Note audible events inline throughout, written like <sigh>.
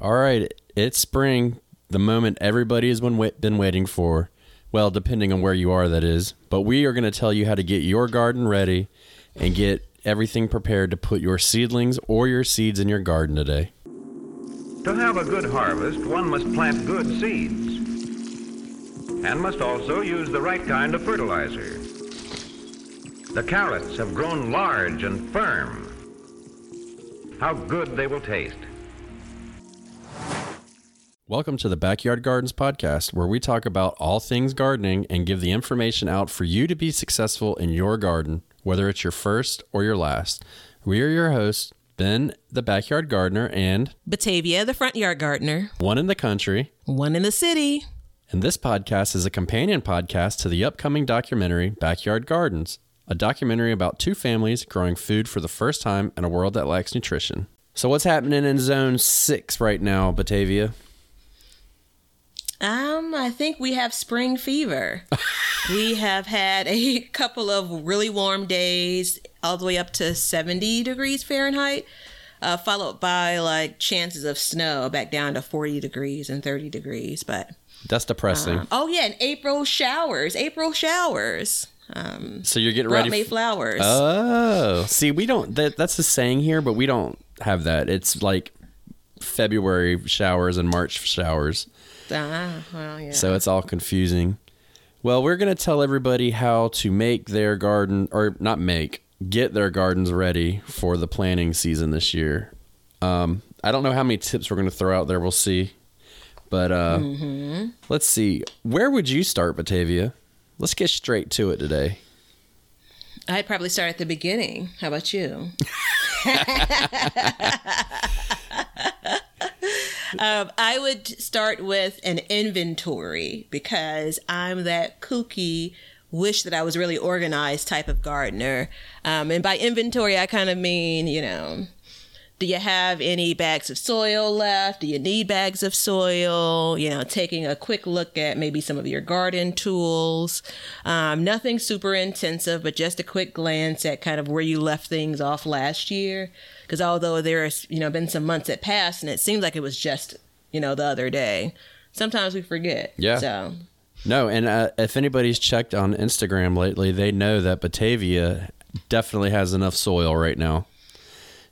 All right, it's spring, the moment everybody has been, been waiting for. Well, depending on where you are, that is. But we are going to tell you how to get your garden ready and get everything prepared to put your seedlings or your seeds in your garden today. To have a good harvest, one must plant good seeds and must also use the right kind of fertilizer. The carrots have grown large and firm. How good they will taste. Welcome to the Backyard Gardens podcast, where we talk about all things gardening and give the information out for you to be successful in your garden, whether it's your first or your last. We are your hosts, Ben, the backyard gardener, and Batavia, the front yard gardener, one in the country. one in the city. And this podcast is a companion podcast to the upcoming documentary Backyard Gardens, a documentary about two families growing food for the first time in a world that lacks nutrition. So, what's happening in zone six right now, Batavia? Um, I think we have spring fever. we have had a <laughs> couple of really warm days, all the way up to 70 degrees Fahrenheit, uh, followed by like chances of snow back down to 40 degrees and 30 degrees. But That's depressing. um, oh yeah, and April showers, April showers. Um, so, you're getting ready f- flowers. Oh, see, we don't. That, that's the saying here, but we don't have that. It's like February showers and March showers, ah, well, yeah. so it's all confusing. Well, we're gonna tell everybody how to make their garden, or not make, get their gardens ready for the planting season this year. Um, I don't know how many tips we're gonna throw out there. We'll see, but uh, let's see. Where would you start, Batavia? Let's get straight to it today. I'd probably start at the beginning. How about you? <laughs> <laughs> <laughs> um, I would start with an inventory because I'm that kooky, wish that I was really organized type of gardener. Um, and by inventory, I kind of mean, you know, do you have any bags of soil left? Do you need bags of soil? You know, taking a quick look at maybe some of your garden tools. Um, nothing super intensive, but just a quick glance at kind of where you left things off last year. Because although there's, you know, been some months that passed and it seems like it was just, you know, the other day, sometimes we forget. Yeah. So, No, and uh, if anybody's checked on Instagram lately, they know that Batavia definitely has enough soil right now.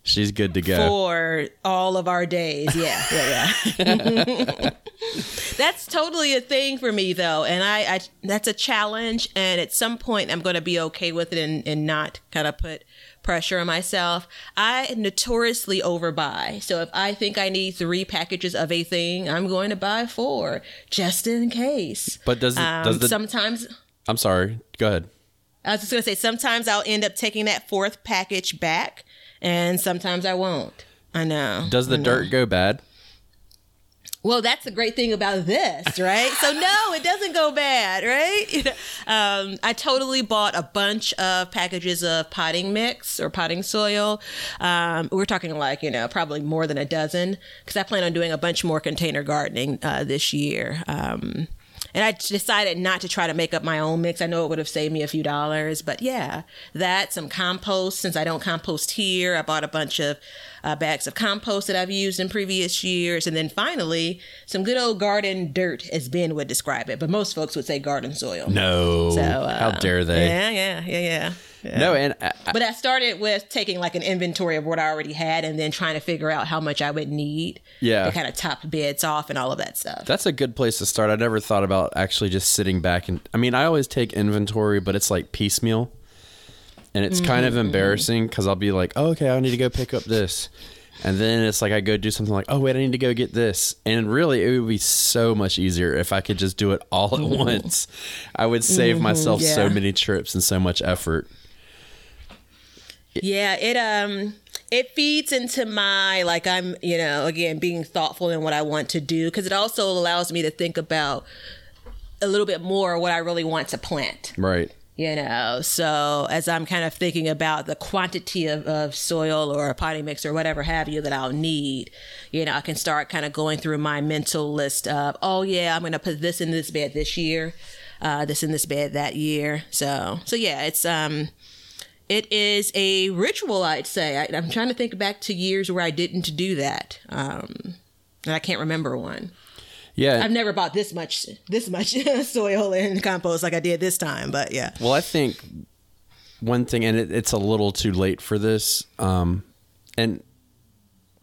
She's good to go. for all of our days. Yeah, yeah, yeah. <laughs> that's totally a thing for me, though, and I, I that's a challenge. And at some point, I'm going to be okay with it and, and not kind of put pressure on myself. I notoriously overbuy, so if I think I need three packages of a thing, I'm going to buy four just in case. But does it, Um, does the? sometimes I'm sorry. Go ahead. I was just gonna say sometimes I'll end up taking that fourth package back, and sometimes I won't. I know. Does the know. dirt go bad? Well, that's the great thing about this, right? so no, it doesn't go bad, right? <laughs> um, I totally bought a bunch of packages of potting mix or potting soil. Um, we're talking like you know probably more than a dozen because I plan on doing a bunch more container gardening uh, this year. Um, and I decided not to try to make up my own mix. I know it would have saved me a few dollars, but yeah, that some compost. Since I don't compost here, I bought a bunch of uh, bags of compost that I've used in previous years, and then finally some good old garden dirt, as Ben would describe it, but most folks would say garden soil. No. So uh, How dare they? Yeah, yeah, yeah, yeah. yeah. No, and I, I- But I started with taking like an inventory of what I already had, and then trying to figure out how much I would need. Yeah. To kind of top beds off and all of that stuff. that's a good place to start. I never thought about actually just sitting back and. I mean, I always take inventory, but it's like piecemeal, and it's kind Mm-hmm, of embarrassing because I'll be like, oh, "Okay, I need to go pick up this," and then it's like I go do something like, "Oh, wait, I need to go get this," and really, it would be so much easier if I could just do it all at <laughs> once. I would save myself so Mm-hmm. yeah. many trips and so much effort. Yeah, it um it feeds into my like I'm, you know, again being thoughtful in what I want to do because it also allows me to think about a little bit more what I really want to plant. Right. You know, so as I'm kind of thinking about the quantity of, of soil or a potting mix or whatever have you that I'll need, you know, I can start kind of going through my mental list of, oh yeah, I'm going to put this in this bed this year, uh, this in this bed that year. So, so yeah, it's um, it is a ritual, I'd say. I, I'm trying to think back to years where I didn't do that. Um, and I can't remember one. Yeah. I've never bought this much this much <laughs> soil and compost like I did this time, but yeah. Well, I think one thing, and it, it's a little too late for this. Um, and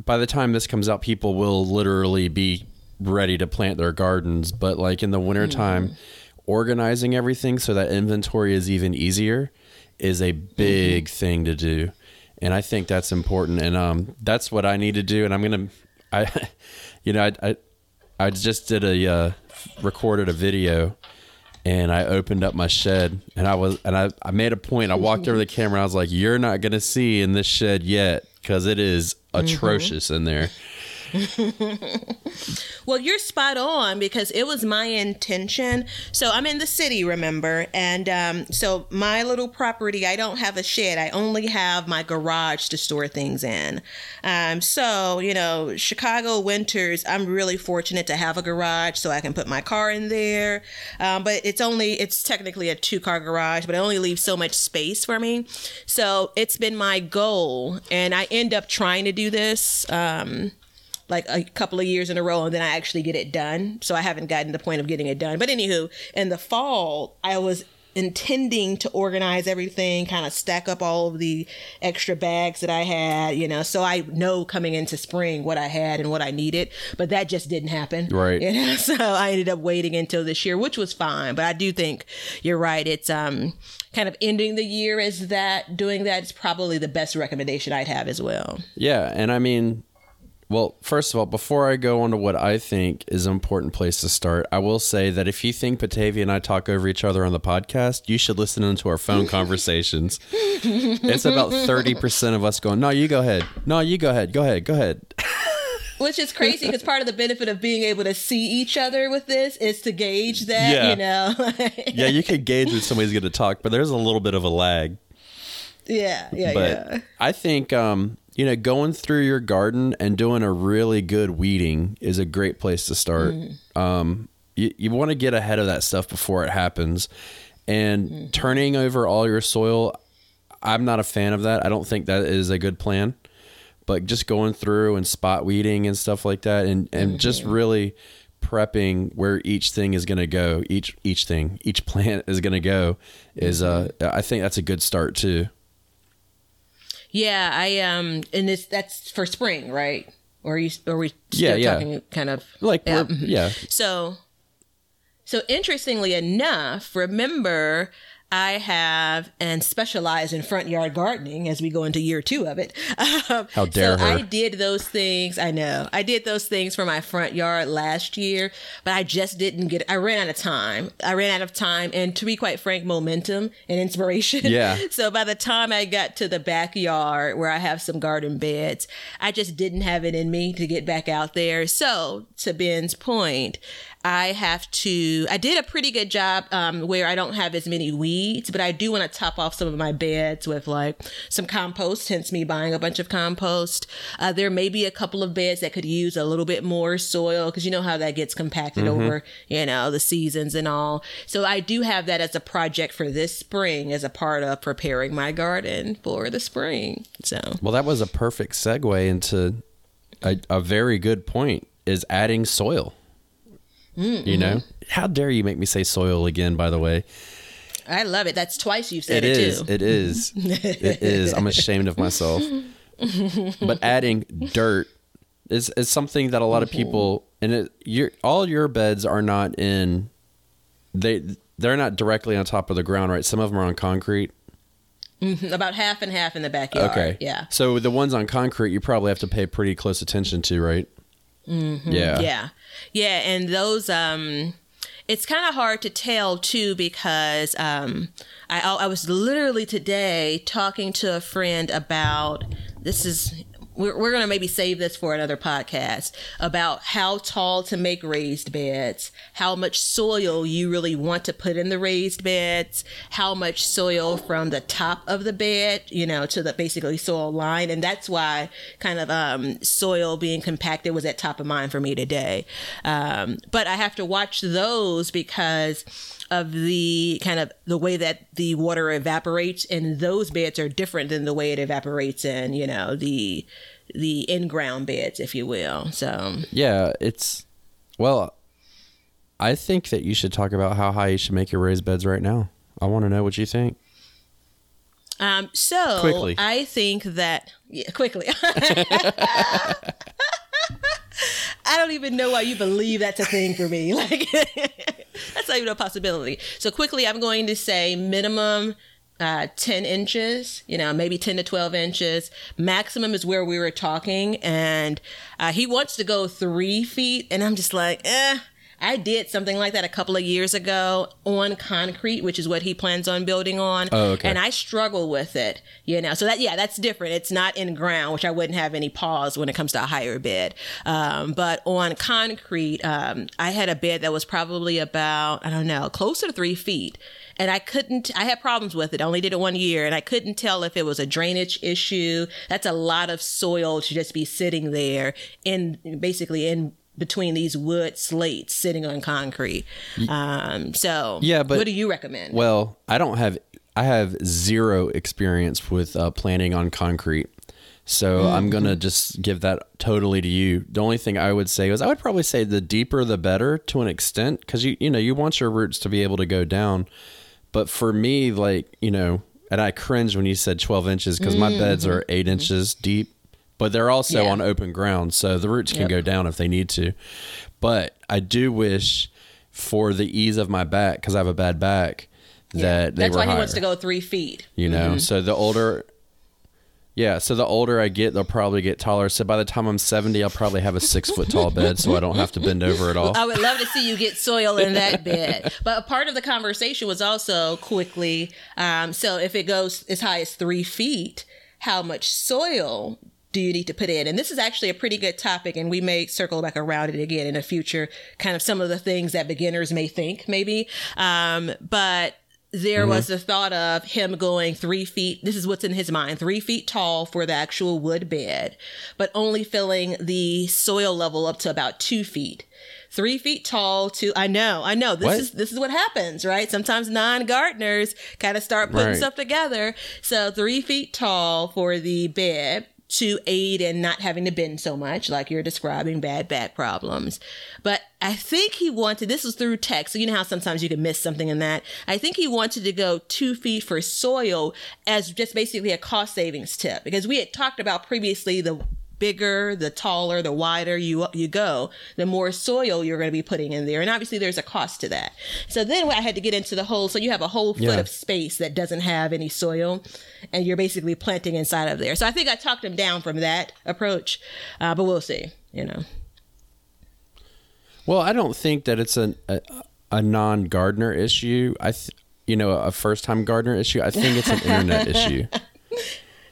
by the time this comes out, people will literally be ready to plant their gardens. But like in the wintertime, mm organizing everything so that inventory is even easier is a big mm-hmm. thing to do. And I think that's important. And um, that's what I need to do. And I'm going to, I, <laughs> you know, I, I, I just did a, uh, recorded a video and I opened up my shed and I was and I, I made a point. I walked over the camera. I was like, "You're not gonna see in this shed yet because it is mm-hmm. atrocious mm-hmm. in there." <laughs> well, you're spot on because it was my intention. So I'm in the city, remember? And um, so my little property, I don't have a shed. I only have my garage to store things in. Um, so, you know, Chicago winters, I'm really fortunate to have a garage so I can put my car in there. Um, but it's only, it's technically a two car garage, but it only leaves so much space for me. So it's been my goal. And I end up trying to do this. Um, like a couple of years in a row and then I actually get it done. So I haven't gotten the point of getting it done. But anywho, in the fall, I was intending to organize everything, kind of stack up all of the extra bags that I had, you know, so I know coming into spring what I had and what I needed. But that just didn't happen. Right. You <laughs> know? So I ended up waiting until this year, which was fine. But I do think you're right. It's um kind of ending the year as that, doing that is probably the best recommendation I'd have as well. Yeah. And I mean, well, first of all, before I go on to what I think is an important place to start, I will say that if you think Batavia and I talk over each other on the podcast, you should listen into our phone <laughs> conversations. it's about 30% of us going, No, you go ahead. No, you go ahead. Go ahead. Go ahead. <laughs> Which is crazy because part of the benefit of being able to see each other with this is to gauge that, yeah. you know. <laughs> yeah, you can gauge when somebody's going to talk, but there's a little bit of a lag. Yeah, yeah, but yeah. I think um, you know, going through your garden and doing a really good weeding is a great place to start. Mm. Um, you, you want to get ahead of that stuff before it happens. And mm. turning over all your soil, I'm not a fan of that. I don't think that is a good plan. But just going through and spot weeding and stuff like that, and, and mm-hmm. just really prepping where each thing is going to go, each each thing, each <laughs> plant is going to go, is uh, mm-hmm. I think that's a good start too. Yeah, I um, and this that's for spring, right? Or are you? Or are we still yeah, yeah. talking kind of like yeah. Mm-hmm. yeah. So, so interestingly enough, remember I have and specialize in front yard gardening as we go into year two of it. <laughs> Um, How dare so her. I did those things. I know I did those things for my front yard last year, but I just didn't get. I ran out of time. I ran out of time, and to be quite frank, momentum and inspiration. <laughs> Yeah. so by the time I got to the backyard where I have some garden beds, I just didn't have it in me to get back out there. So to Ben's point, I have to, I did a pretty good job um, where I don't have as many weeds, but I do want to top off some of my beds with like some compost, hence me buying a bunch of compost. Uh, there may be a couple of beds that could use a little bit more soil because you know how that gets compacted mm-hmm. over, you know, the seasons and all. So I do have that as a project for this spring as a part of preparing my garden for the spring. So, well, that was a perfect segue into a, a very good point is adding soil. Mm-hmm. You know, how dare you make me say soil again? By the way, I love it. That's twice you've said it, it is, too. It is. <laughs> it is. I'm ashamed of myself. but adding dirt is is something that a lot of mm-hmm. people and it your all your beds are not in they they're not directly on top of the ground, right? Some of them are on concrete. Mm-hmm. About half and half in the backyard. Okay. Yeah. So the ones on concrete, you probably have to pay pretty close attention to, right? Mm-hmm. Yeah. Yeah. Yeah. And those, um, it's kind of hard to tell too because um, I, I was literally today talking to a friend about this is we're, we're going to maybe save this for another podcast about how tall to make raised beds, how much soil you really want to put in the raised beds, how much soil from the top of the bed, you know, to the basically soil line. And that's why kind of um, soil being compacted was at top of mind for me today. Um, but I have to watch those because of the kind of the way that the water evaporates and those beds are different than the way it evaporates in you know the the in ground beds, if you will. So Yeah, it's well. I think that you should talk about how high you should make your raised beds right now. I want to know what you think. Um, so Quickly. I think that yeah, quickly. <laughs> I don't even know why you believe that's a thing for me. <laughs> Like <laughs> that's not even a possibility. So quickly, I'm going to say minimum uh, 10 inches, you know, maybe 10 to 12 inches. Maximum is where we were talking. And uh, he wants to go three feet. And I'm just like, eh. I did something like that a couple of years ago on concrete, which is what he plans on building on. Oh, okay. And I struggle with it, you know. So that yeah, that's different. It's not in ground, which I wouldn't have any pause when it comes to a higher bed. Um, but on concrete, um, I had a bed that was probably about I don't know, closer to three feet. And I couldn't, I had problems with it. I only did it one year and I couldn't tell if it was a drainage issue. That's a lot of soil to just be sitting there in basically in between these wood slates sitting on concrete. Um, so Yeah, but- what do you recommend? Well, I don't have I have zero experience with uh, planning on concrete. So I'm gonna just give that totally to you. The only thing I would say is I would probably say the deeper the better to an extent because you you know you want your roots to be able to go down. But for me, like you know, and I cringed when you said 12 inches because my beds are 8 inches deep, but they're also Yeah. on open ground, so the roots can Yep. go down if they need to. But I do wish for the ease of my back because I have a bad back that they That's why he wants to go three feet. you know so the older yeah so the older i get they'll probably get taller so by the time i'm 70 i'll probably have a six foot tall bed so i don't have to bend over at all <laughs> I would love to see you get soil in that <laughs> bed. But a part of the conversation was also quickly. Um, so if it goes as high as three feet, how much soil do you need to put in? And this is actually a pretty good topic, and we may circle back around it again in a future. Kind of some of the things that beginners may think, maybe. Um, but there was the thought of him going three feet. This is what's in his mind: three feet tall for the actual wood bed, but only filling the soil level up to about two feet. Three feet tall to I know, I know. This What? is this is what happens, right? Sometimes non gardeners kind of start putting Right. stuff together. So three feet tall for the bed to aid in not having to bend so much, like you're describing bad back problems. But I think he wanted this was through text, so you know how sometimes you can miss something in that. I think he wanted to go two feet for soil as just basically a cost savings tip because we had talked about previously the bigger, the taller, the wider you you go, the more soil you're going to be putting in there, and obviously there's a cost to that. So then I had to get into the whole. So you have a whole foot Yeah. of space that doesn't have any soil, and you're basically planting inside of there. So I think I talked him down from that approach, uh, but we'll see. You know, well i don't think that it's a, a, a non-gardener issue i th- you know a first-time gardener issue i think it's an internet <laughs> issue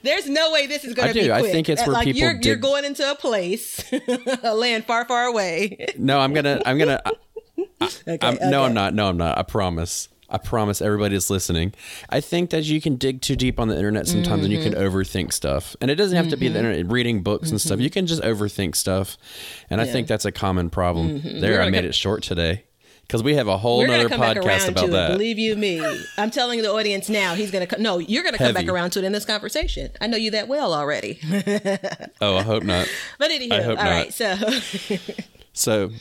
there's no way this is going to be. do. I think it's Uh, where like people you're you're going into a place, <laughs> a land far, far away. no i'm gonna i'm gonna I, <laughs> Okay, I'm, no i'm not no i'm not i promise I promise everybody that's listening. I think that you can dig too deep on the internet sometimes and you can Mm-hmm. overthink stuff. And it doesn't have to be the internet, reading books and stuff. You can just overthink stuff. And I think that's a common problem. There, Mm-hmm. I made it short today because we have a whole other come podcast about to that. it. Believe you me, I'm telling the audience now. He's gonna. co- No, you're gonna come back around to it in this conversation. I know you that well already. oh, I hope not. <laughs> But anywho, I all hope not. right. So <laughs> So,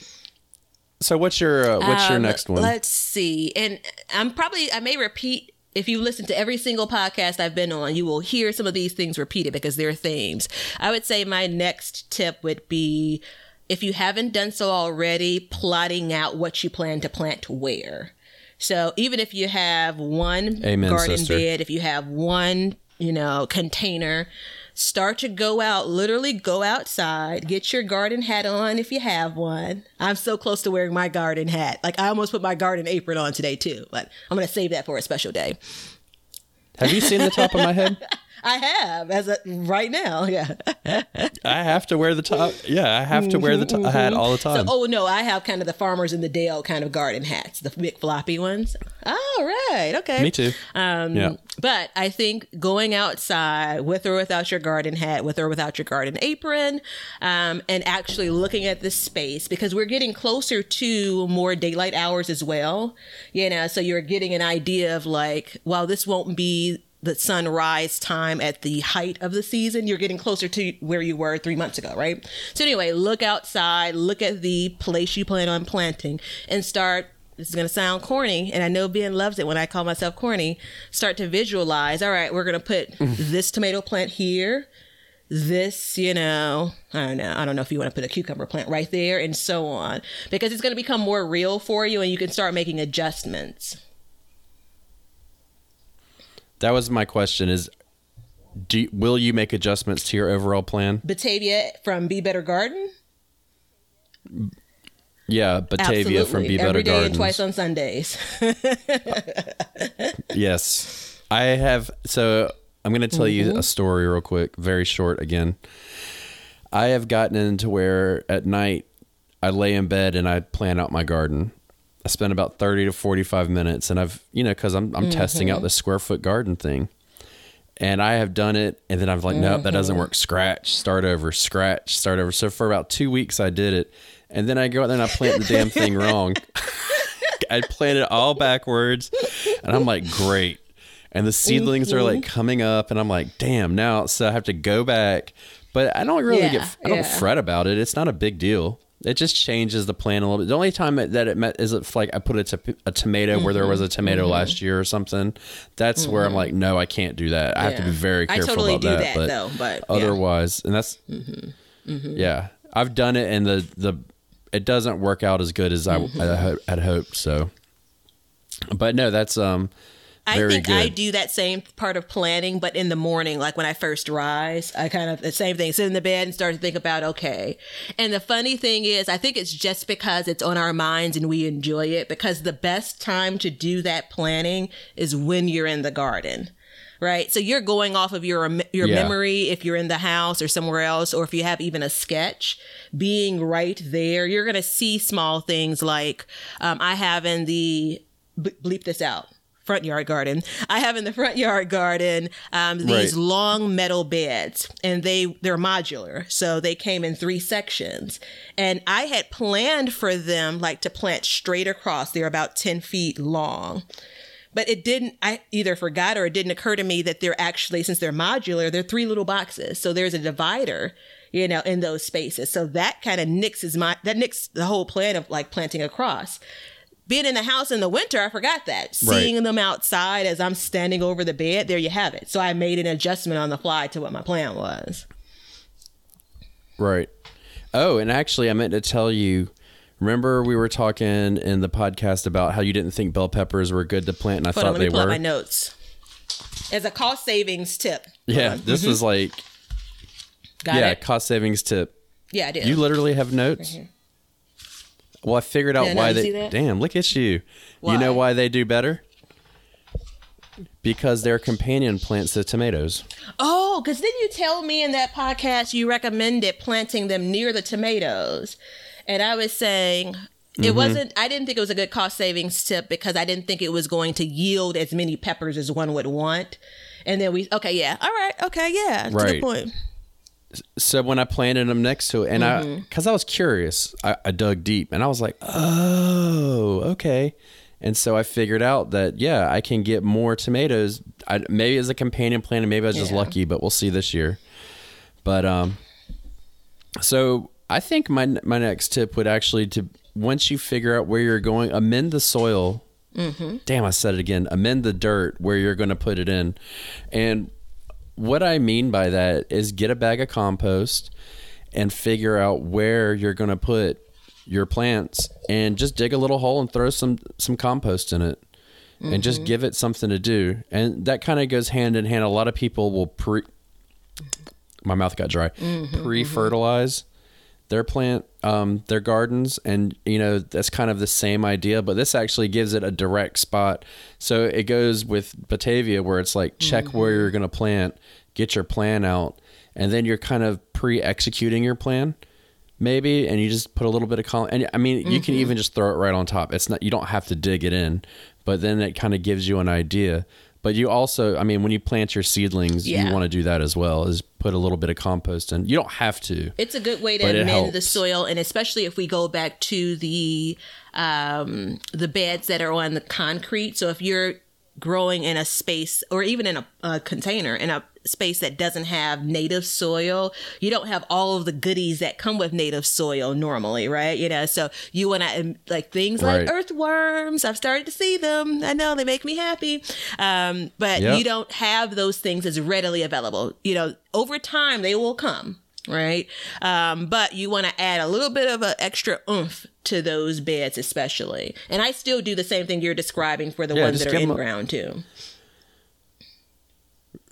so what's your uh, what's your Um, next one? Let's see. And I'm probably I may repeat if you listen to every single podcast I've been on, you will hear some of these things repeated because they're themes. I would say my next tip would be if you haven't done so already, plotting out what you plan to plant where. So even if you have one Amen, garden sister. bed, if you have one, you know, container, start to go out, literally go outside, get your garden hat on if you have one. I'm so close to wearing my garden hat. Like I almost put my garden apron on today too, but I'm going to save that for a special day. have you seen the top of my head? <laughs> I have as a right now. <laughs> Yeah. I have to wear the top. Yeah, I have to wear the top hat all the time. Oh no, I have kind of the farmers in the Dale kind of garden hats, the big floppy ones. All right. Okay. Me too. Um, Yeah. But I think going outside with or without your garden hat, with or without your garden apron, um, and actually looking at the space because we're getting closer to more daylight hours as well. You know, so you're getting an idea of like, well, this won't be the sunrise time at the height of the season, you're getting closer to where you were three months ago, right? So anyway, look outside, look at the place you plan on planting, and start. This is gonna sound corny, and I know Ben loves it when I call myself corny. Start to visualize. All right, we're gonna put <laughs> this tomato plant here this, you know, I don't know. I don't know if you want to put a cucumber plant right there and so on because it's going to become more real for you and you can start making adjustments. That was my question is do will you make adjustments to your overall plan? Batavia from Be Better Garden? Yeah, Batavia from Be Better Every day Gardens. and twice on Sundays. <laughs> Yes. I have so I'm going to tell Mm-hmm. you a story real quick, very short again. I have gotten into where at night I lay in bed and I plan out my garden. I spent about 30 to 45 minutes and I've, you know, cuz I'm I'm testing Mm-hmm. out the square foot garden thing. And I have done it and then I'm like, nope, that doesn't Mm-hmm. work. Scratch, start over, scratch, start over. So for about 2 weeks I did it. And then I go out there and I plant the damn thing wrong. <laughs> I planted it all backwards, and I'm like, great. And the seedlings are Mm-hmm. like coming up, and I'm like, damn. Now, so I have to go back, but I don't really Yeah, get. I don't yeah. fret about it. It's not a big deal. It just changes the plan a little bit. The only time that it met is if like I put a, to- a tomato where there was Mm-hmm. a tomato last year or something. That's where I'm like, no, I can't do that. I have to be Yeah. very I careful totally about do that. that, but though, but, yeah. otherwise, and that's yeah, I've done it, and the the it doesn't work out as good as I, Mm-hmm. I ho- had hoped. So, but no, that's um I very think good. I do that same part of planning, but in the morning, like when I first rise, I kind of the same thing. Sit in the bed and start to think about okay. And the funny thing is, I think it's just because it's on our minds and we enjoy it. Because the best time to do that planning is when you're in the garden. Right, so you're going off of your your Yeah. memory if you're in the house or somewhere else, or if you have even a sketch. Being right there, you're gonna see small things like um, I have in the bleep this out front yard garden. I have in the front yard garden um, these Right. long metal beds, and they they're modular, so they came in three sections. And I had planned for them like to plant straight across. They're about ten feet long. But it didn't, I either forgot or it didn't occur to me that they're actually, since they're modular, they're three little boxes. So there's a divider, you know, in those spaces. So that kind of nixes my, that nixes the whole plan of like planting across being in the house in the winter, I forgot that. Right. Seeing them outside as I'm standing over the bed, there you have it. So I made an adjustment on the fly to what my plan was. right. Oh, and actually, I meant to tell you. Remember, we were talking in the podcast about how you didn't think bell peppers were good to plant, and I Hold on, thought let they were. my notes. As a cost savings tip. Yeah, on. this mm-hmm. was like Got yeah, it. cost savings tip. Yeah, I did. You literally have notes. Well, I figured out no, why they. Damn, look at you. Why? You know Why? they do better? Because they're companion plants to tomatoes. Oh, because didn't you tell me in that podcast you recommended planting them near the tomatoes? And I was saying Mm-hmm. it wasn't, I didn't think it was a good cost savings tip because I didn't think it was going to yield as many peppers as one would want. And then we, okay, yeah, all right, okay, yeah, to the Right. point. So when I planted them next to it, and Mm-hmm. I, because I was curious, I, I dug deep, and I was like, oh, okay. And so I figured out that yeah, I can get more tomatoes. I, maybe as a companion plant, and maybe I was just Yeah. lucky, but we'll see this year. But um, so I think my my next tip would actually to once you figure out where you're going, amend the soil. Mm-hmm. Damn, I said it again. Amend the dirt where you're going to put it in, and what I mean by that is get a bag of compost and figure out where you're going to put your plants and just dig a little hole and throw some some compost in it and just mm-hmm. give it something to do. And that kind of goes hand in hand. A lot of people will pre my mouth got dry. Mm-hmm, mm-hmm. Pre-fertilize their plant um, their gardens and you know that's kind of the same idea but this actually gives it a direct spot. So it goes with batavia where it's like check where you're going to plant get your plan out and then you're kind of pre-executing your plan maybe and you just put a little bit of column and i mean you can even just throw it right on top. It's not you don't have to dig it in but then it kind of gives you an idea but you also i mean when you plant your seedlings Yeah. you want to do that as well is put a little bit of compost in you don't have to It's a good way to amend the soil, and especially if we go back to the um, the beds that are on the concrete. So if you're growing in a space or even in a, a container in a space that doesn't have native soil, you don't have all of the goodies that come with native soil normally, right? You know, so you want to like things Right. like earthworms. I've started to see them. I know they make me happy, um, but Yep. you don't have those things as readily available. You know, over time they will come. Right. Um, but you want to add a little bit of an extra oomph to those beds, especially. And I still do the same thing you're describing for the Yeah, ones that are in a- ground too.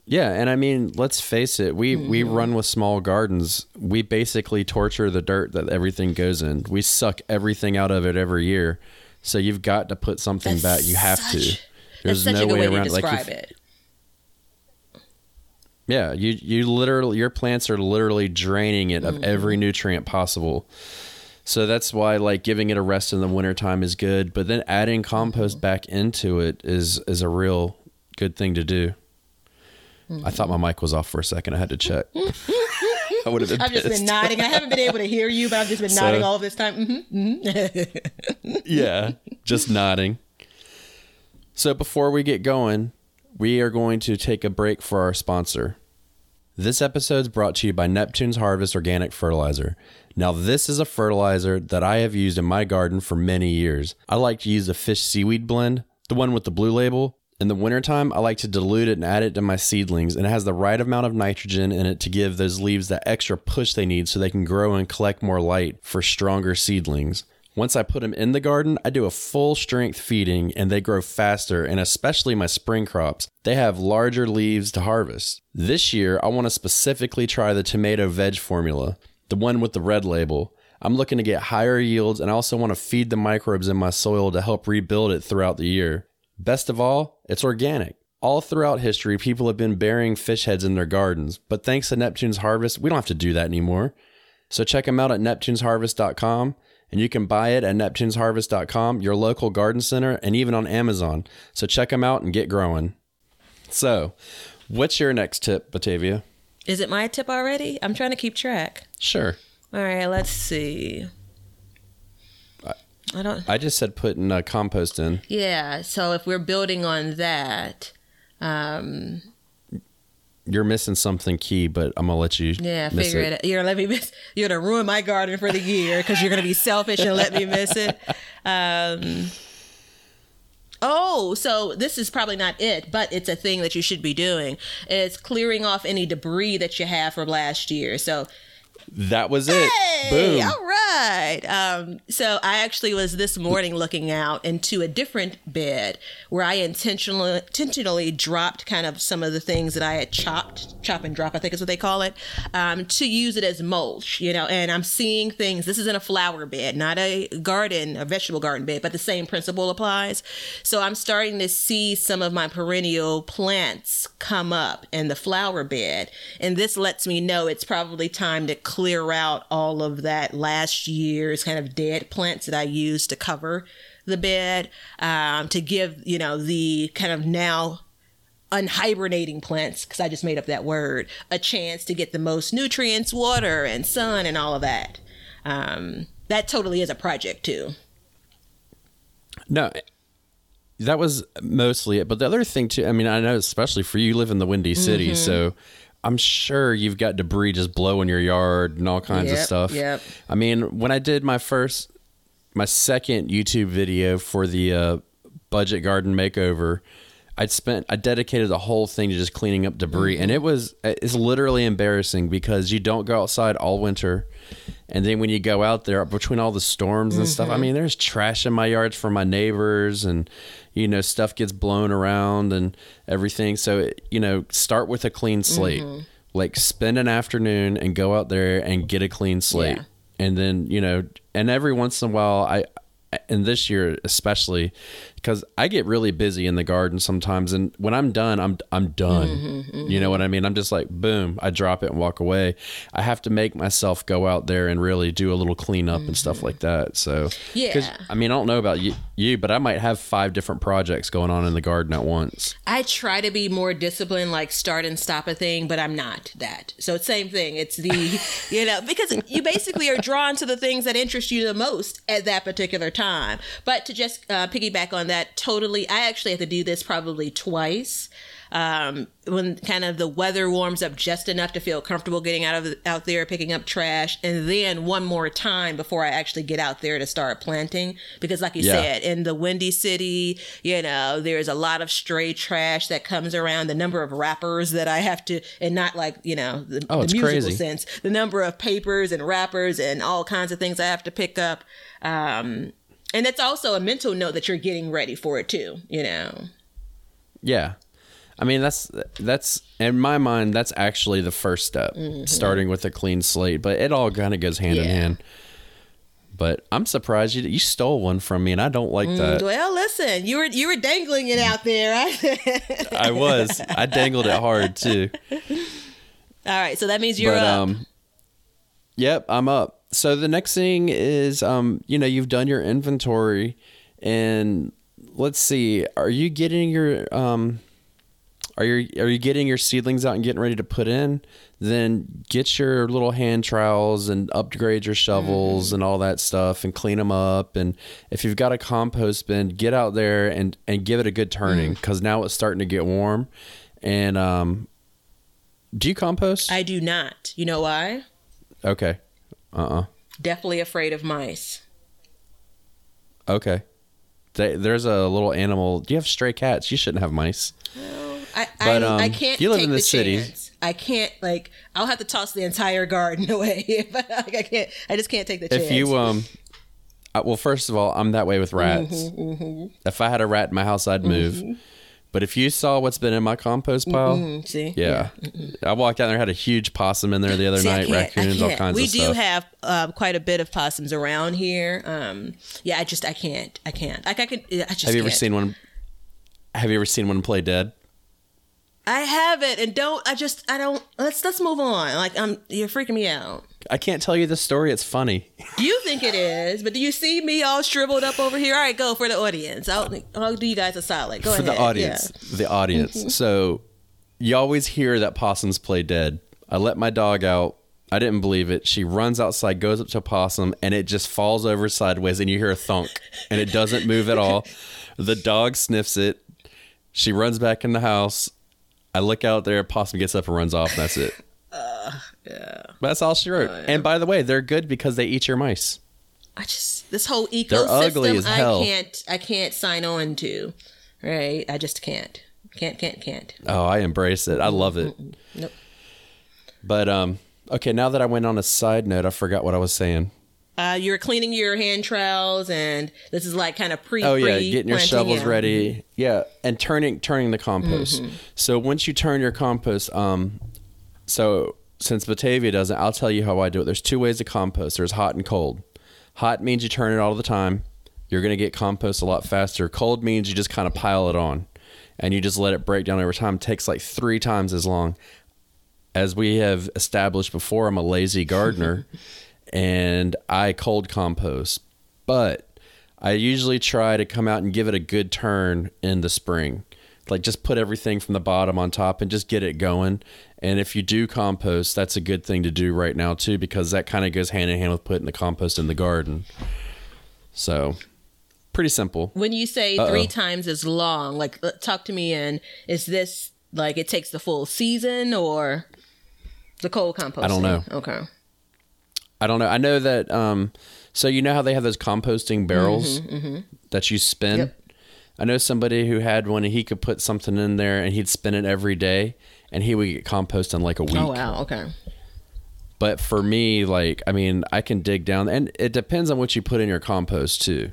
Yeah, and I mean, let's face it, we we Mm-hmm. run with small gardens. We basically torture the dirt that everything goes in. We suck everything out of it every year. So you've got to put something back. You have to. There's That's such no a good way way around to Like, describe if- it. Yeah, you you literally your plants are literally draining it of every nutrient possible. So that's why like giving it a rest in the wintertime is good, but then adding compost back into it is is a real good thing to do. I thought my mic was off for a second. I had to check. <laughs> I would have been I've just been nodding. I haven't been able to hear you, but I've just been So- nodding all this time. hmm yeah, just nodding. So before we get going, we are going to take a break for our sponsor. This episode is brought to you by Neptune's Harvest Organic Fertilizer. Now, this is a fertilizer that I have used in my garden for many years. I like to use the fish seaweed blend, the one with the blue label. In the wintertime, I like to dilute it and add it to my seedlings, and it has the right amount of nitrogen in it to give those leaves that extra push they need so they can grow and collect more light for stronger seedlings. Once I put them in the garden, I do a full strength feeding and they grow faster, and especially my spring crops, they have larger leaves to harvest. This year, I want to specifically try the tomato veg formula, the one with the red label. I'm looking to get higher yields and I also want to feed the microbes in my soil to help rebuild it throughout the year. Best of all, it's organic. All throughout history, people have been burying fish heads in their gardens, but thanks to Neptune's Harvest, we don't have to do that anymore. So check them out at neptunesharvest.com and you can buy it at neptunesharvest.com, your local garden center, and even on Amazon. So check them out and get growing. So, what's your next tip, Batavia? Is it my tip already? I'm trying to keep track. Sure. All right, let's see. I don't. I just said putting uh, compost in. Yeah. So if we're building on that, um, You're missing something key, but I'm gonna let you. yeah, figure it. out. You're gonna let me miss. You're gonna ruin my garden for the year because you're gonna be selfish and let me miss it. Um. Oh, so this is probably not it, but it's a thing that you should be doing. It's clearing off any debris that you have from last year. So That was it. Hey, Boom. all right. Um, so I actually was this morning looking out into a different bed where I intentionally intentionally dropped kind of some of the things that I had chopped, chop and drop, I think is what they call it, um, to use it as mulch. You know, and I'm seeing things. This isn't a flower bed, not a garden, a vegetable garden bed, but the same principle applies. So I'm starting to see some of my perennial plants come up in the flower bed, and this lets me know it's probably time to clear out all of that last year's kind of dead plants that I used to cover the bed um, to give you know the kind of now unhibernating plants because I just made up that word a chance to get the most nutrients, water, and sun, and all of that. Um, that totally is a project too. No, that was mostly it. But the other thing too, I mean, I know especially for you, you live in the Windy City, Mm-hmm. so I'm sure you've got debris just blowing your yard and all kinds of stuff. yep. I mean, when I did my first, my second YouTube video for the uh, budget garden makeover, I'd spent, I dedicated the whole thing to just cleaning up debris, and it was, it's literally embarrassing because you don't go outside all winter. And then when you go out there between all the storms and stuff, I mean, there's trash in my yards from my neighbors, and you know, stuff gets blown around and everything. So, you know, start with a clean slate. Mm-hmm. Like spend an afternoon and go out there and get a clean slate. Yeah. And then, you know, and every once in a while, I, and this year especially, because I get really busy in the garden sometimes, and when I'm done, I'm I'm done. Mm-hmm, mm-hmm. You know what I mean? I'm just like boom, I drop it and walk away. I have to make myself go out there and really do a little cleanup and stuff like mm-hmm. that. So Yeah. I mean, I don't know about you, you, but I might have five different projects going on in the garden at once. I try to be more disciplined, like start and stop a thing, but I'm not that. So it's same thing. It's the, <laughs> you know, because you basically are drawn to the things that interest you the most at that particular time. But to just uh, piggyback on that, totally, I actually have to do this probably twice. Um, when kind of the weather warms up just enough to feel comfortable getting out of out there picking up trash, and then one more time before I actually get out there to start planting. Because, like you Yeah. said, in the windy city, you know, there's a lot of stray trash that comes around. The number of wrappers that I have to, and not like you know the, Oh, the it's musical crazy. sense, the number of papers and wrappers and all kinds of things I have to pick up. Um, and that's also a mental note that you're getting ready for it too. You know. Yeah. I mean that's that's in my mind that's actually the first step, starting with a clean slate. But it all kind of goes hand in hand. But I'm surprised you you stole one from me, and I don't like that. Well, listen, you were you were dangling it out there. Right? I was I dangled it hard too. <laughs> all right, so that means you're but up. um, yep, I'm up. So the next thing is um, you know, you've done your inventory, and let's see, are you getting your um, are you are you getting your seedlings out and getting ready to put in? Then get your little hand trowels and upgrade your shovels and all that stuff and clean them up. And if you've got a compost bin, get out there and and give it a good turning because now it's starting to get warm. And um, do you compost? I do not. You know why? Okay. Uh uh Definitely afraid of mice. Okay. They, there's a little animal. Do you have stray cats? You shouldn't have mice. I But, I, um, I can't you live take in the the city. chance. I can't like I'll have to toss the entire garden <laughs> away. But like, I can't. I just can't take the chance. If you um, I, well, first of all, I'm that way with rats. Mm-hmm, If I had a rat in my house, I'd move. But if you saw what's been in my compost pile, Mm, see, yeah, I walked down there, had a huge possum in there the other See, night, raccoons, all kinds we of do have uh, quite a bit of possums around here. Um, yeah, I just I can't. I can't. Like I could. I just. have you ever can't. seen one? Have you ever seen one play dead? I haven't, and don't. I just. I don't. Let's let's move on. Like um, you're freaking me out. I can't tell you the story. It's funny. <laughs> You think it is, but do you see me all shriveled up over here? All right, go for the audience. I'll, I'll do you guys a solid. Go for ahead. the audience. The audience. So you always hear that possums play dead. I let my dog out. I didn't believe it. She runs outside, goes up to a possum, and it just falls over sideways, and you hear a thunk, and it doesn't move at all. The dog sniffs it. She runs back in the house. I look out there, possum gets up and runs off, and that's it. <laughs> Yeah. That's all she wrote. And by the way, they're good because they eat your mice. I just this whole ecosystem. ugly as hell. I can't. I can't sign on to. Right. I just can't. Can't. Can't. Can't. Oh, I embrace it. I love it. Nope. But um, okay. Now that I went on a side note, I forgot what I was saying. Uh, you're cleaning your hand trowels, and this is like kind of pre. Oh yeah, getting your shovels yeah. ready. Yeah, and turning turning the compost. So once you turn your compost, um, so since Batavia doesn't, I'll tell you how I do it. There's two ways to compost. There's hot and cold. Hot means you turn it all the time. You're gonna get compost a lot faster. Cold means you just kind of pile it on, and you just let it break down over time. It takes like three times as long. As we have established before, I'm a lazy gardener, <laughs> and I cold compost, but I usually try to come out and give it a good turn in the spring. Like just put everything from the bottom on top and just get it going. And if you do compost, that's a good thing to do right now too, because that kind of goes hand in hand with putting the compost in the garden. So pretty simple. When you say Uh-oh. three times as long, like uh, talk to me in. Is this like it takes the full season or the cold compost? I don't know. Okay. I don't know. I know that. Um, so you know how they have those composting mm-hmm, barrels mm-hmm. that you spin. Yep. I know somebody who had one, and he could put something in there, and he'd spin it every day, and he would get compost in like a oh, week. Oh wow. Okay. But for me, like, I mean, I can dig down, and it depends on what you put in your compost too.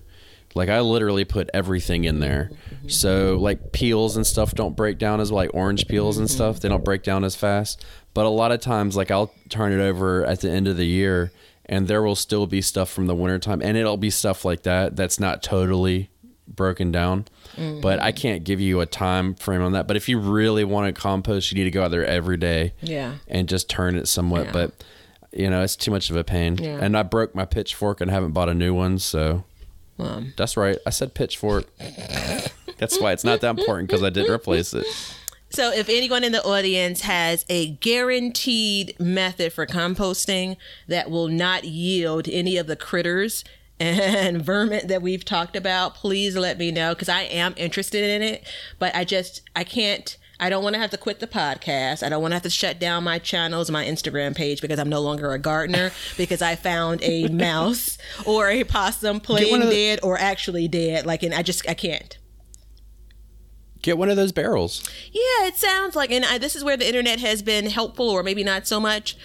Like, I literally put everything in there. Mm-hmm. So, like, peels and stuff don't break down as like orange peels and stuff. They don't break down as fast. But a lot of times, like, I'll turn it over at the end of the year, and there will still be stuff from the wintertime, and it'll be stuff like that that's not totally broken down. But I can't give you a time frame on that. But if you really want to compost, you need to go out there every day Yeah. and just turn it somewhat. Yeah. But you know, it's too much of a pain. Yeah. And I broke my pitchfork and haven't bought a new one, so Um, that's right. I said pitchfork. <laughs> that's why it's not that important because I didn't replace it. So, if anyone in the audience has a guaranteed method for composting that will not yield any of the critters <laughs> and vermin that we've talked about, please let me know because I am interested in it. But I just I can't. I don't want to have to quit the podcast. I don't want to have to shut down my channels, my Instagram page because I'm no longer a gardener <laughs> because I found a mouse or a possum playing the- dead or actually dead. Like, and I just I can't. Get one of those barrels. Yeah, it sounds like, and I, this is where the internet has been helpful, or maybe not so much.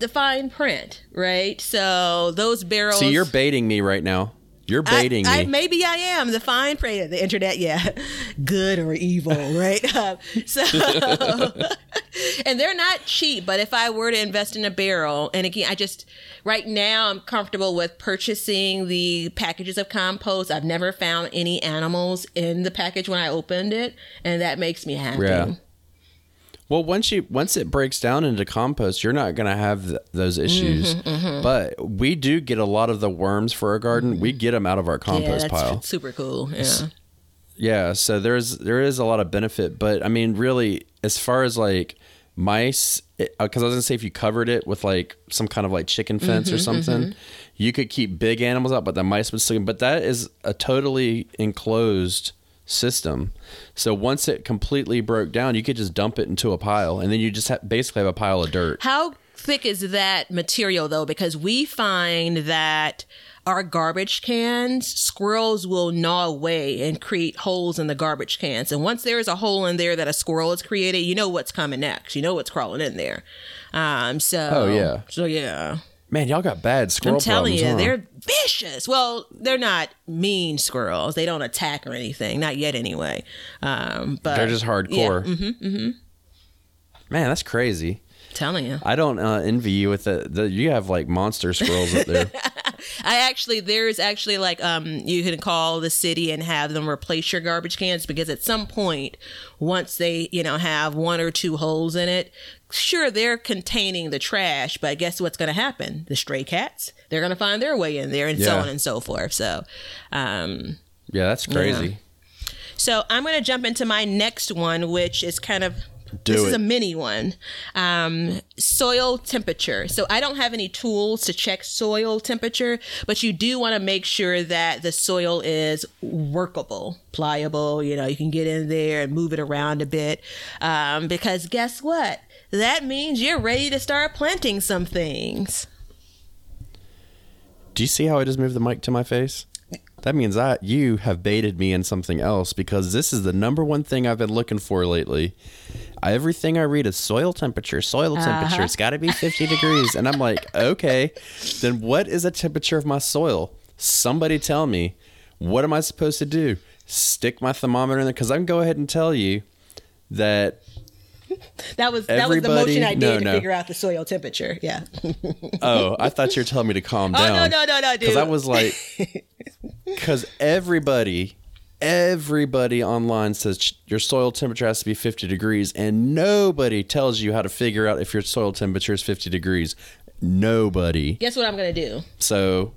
The fine print, right? So those barrels. See, you're baiting me right now. You're I- baiting I, me. maybe I am the fine print. The internet, yeah, <laughs> good or evil, <laughs> right? Um, so, <laughs> and they're not cheap. But if I were to invest in a barrel, and again, I just right now I'm comfortable with purchasing the packages of compost. I've never found any animals in the package when I opened it, and that makes me happy. Yeah. Well, once you once it breaks down into compost, you're not going to have th- those issues. Mm-hmm, But we do get a lot of the worms for our garden. We get them out of our Mm-hmm. Yeah, compost that's pile. super cool. Yeah. Yeah, so there's there is a lot of benefit, but I mean, really, as far as like mice, because I was gonna say if you covered it with like some kind of like chicken fence Mm-hmm, or something, you could keep big animals out, but the mice would still. But that is a totally enclosed system. So once it completely broke down, you could just dump it into a pile, and then you just ha- basically have a pile of dirt. How thick is that material though? Because we find that our garbage cans, squirrels will gnaw away and create holes in the garbage cans. And once there is a hole in there that a squirrel has created, you know what's coming next. You know what's crawling in there. Um, so Oh, yeah. so yeah. Man, y'all got bad squirrel I'm telling problems. you, huh? they're vicious. Well, they're not mean squirrels. They don't attack or anything, not yet anyway. Um, but they're just Yeah, hardcore. mm-hmm, Man, that's crazy. telling you. I don't uh, envy you with the, the. You have like monster squirrels up there. <laughs> I actually there's actually like um you can call the city and have them replace your garbage cans because at some point once they you know have one or two holes in it sure they're containing the trash but guess what's going to happen the stray cats they're going to find their way in there and so on and so forth so um Yeah, that's crazy. so I'm going to jump into my next one, which is kind of Do this is a mini one. Um, soil temperature. So I don't have any tools to check soil temperature, but you do want to make sure that the soil is workable, pliable. You know, you can get in there and move it around a bit. Um, because guess what? That means you're ready to start planting some things. Do you see how I just moved the mic to my face? That means I you have baited me in something else because this is the number one thing I've been looking for lately. Everything I read is soil temperature, soil uh-huh. temperature. It's got to be 50 degrees. And I'm like, okay, then what is the temperature of my soil? Somebody tell me, what am I supposed to do? Stick my thermometer in there? Because I can go ahead and tell you that <laughs> That was that was the Everybody- motion I did no, to no. figure out the soil temperature. Yeah. <laughs> Oh, I thought you were telling me to calm Oh down. no no no no, dude. Because I was like, <laughs> because everybody, everybody online says your soil temperature has to be 50 degrees, and nobody tells you how to figure out if your soil temperature is 50 degrees. Nobody. Guess what I'm gonna do? So,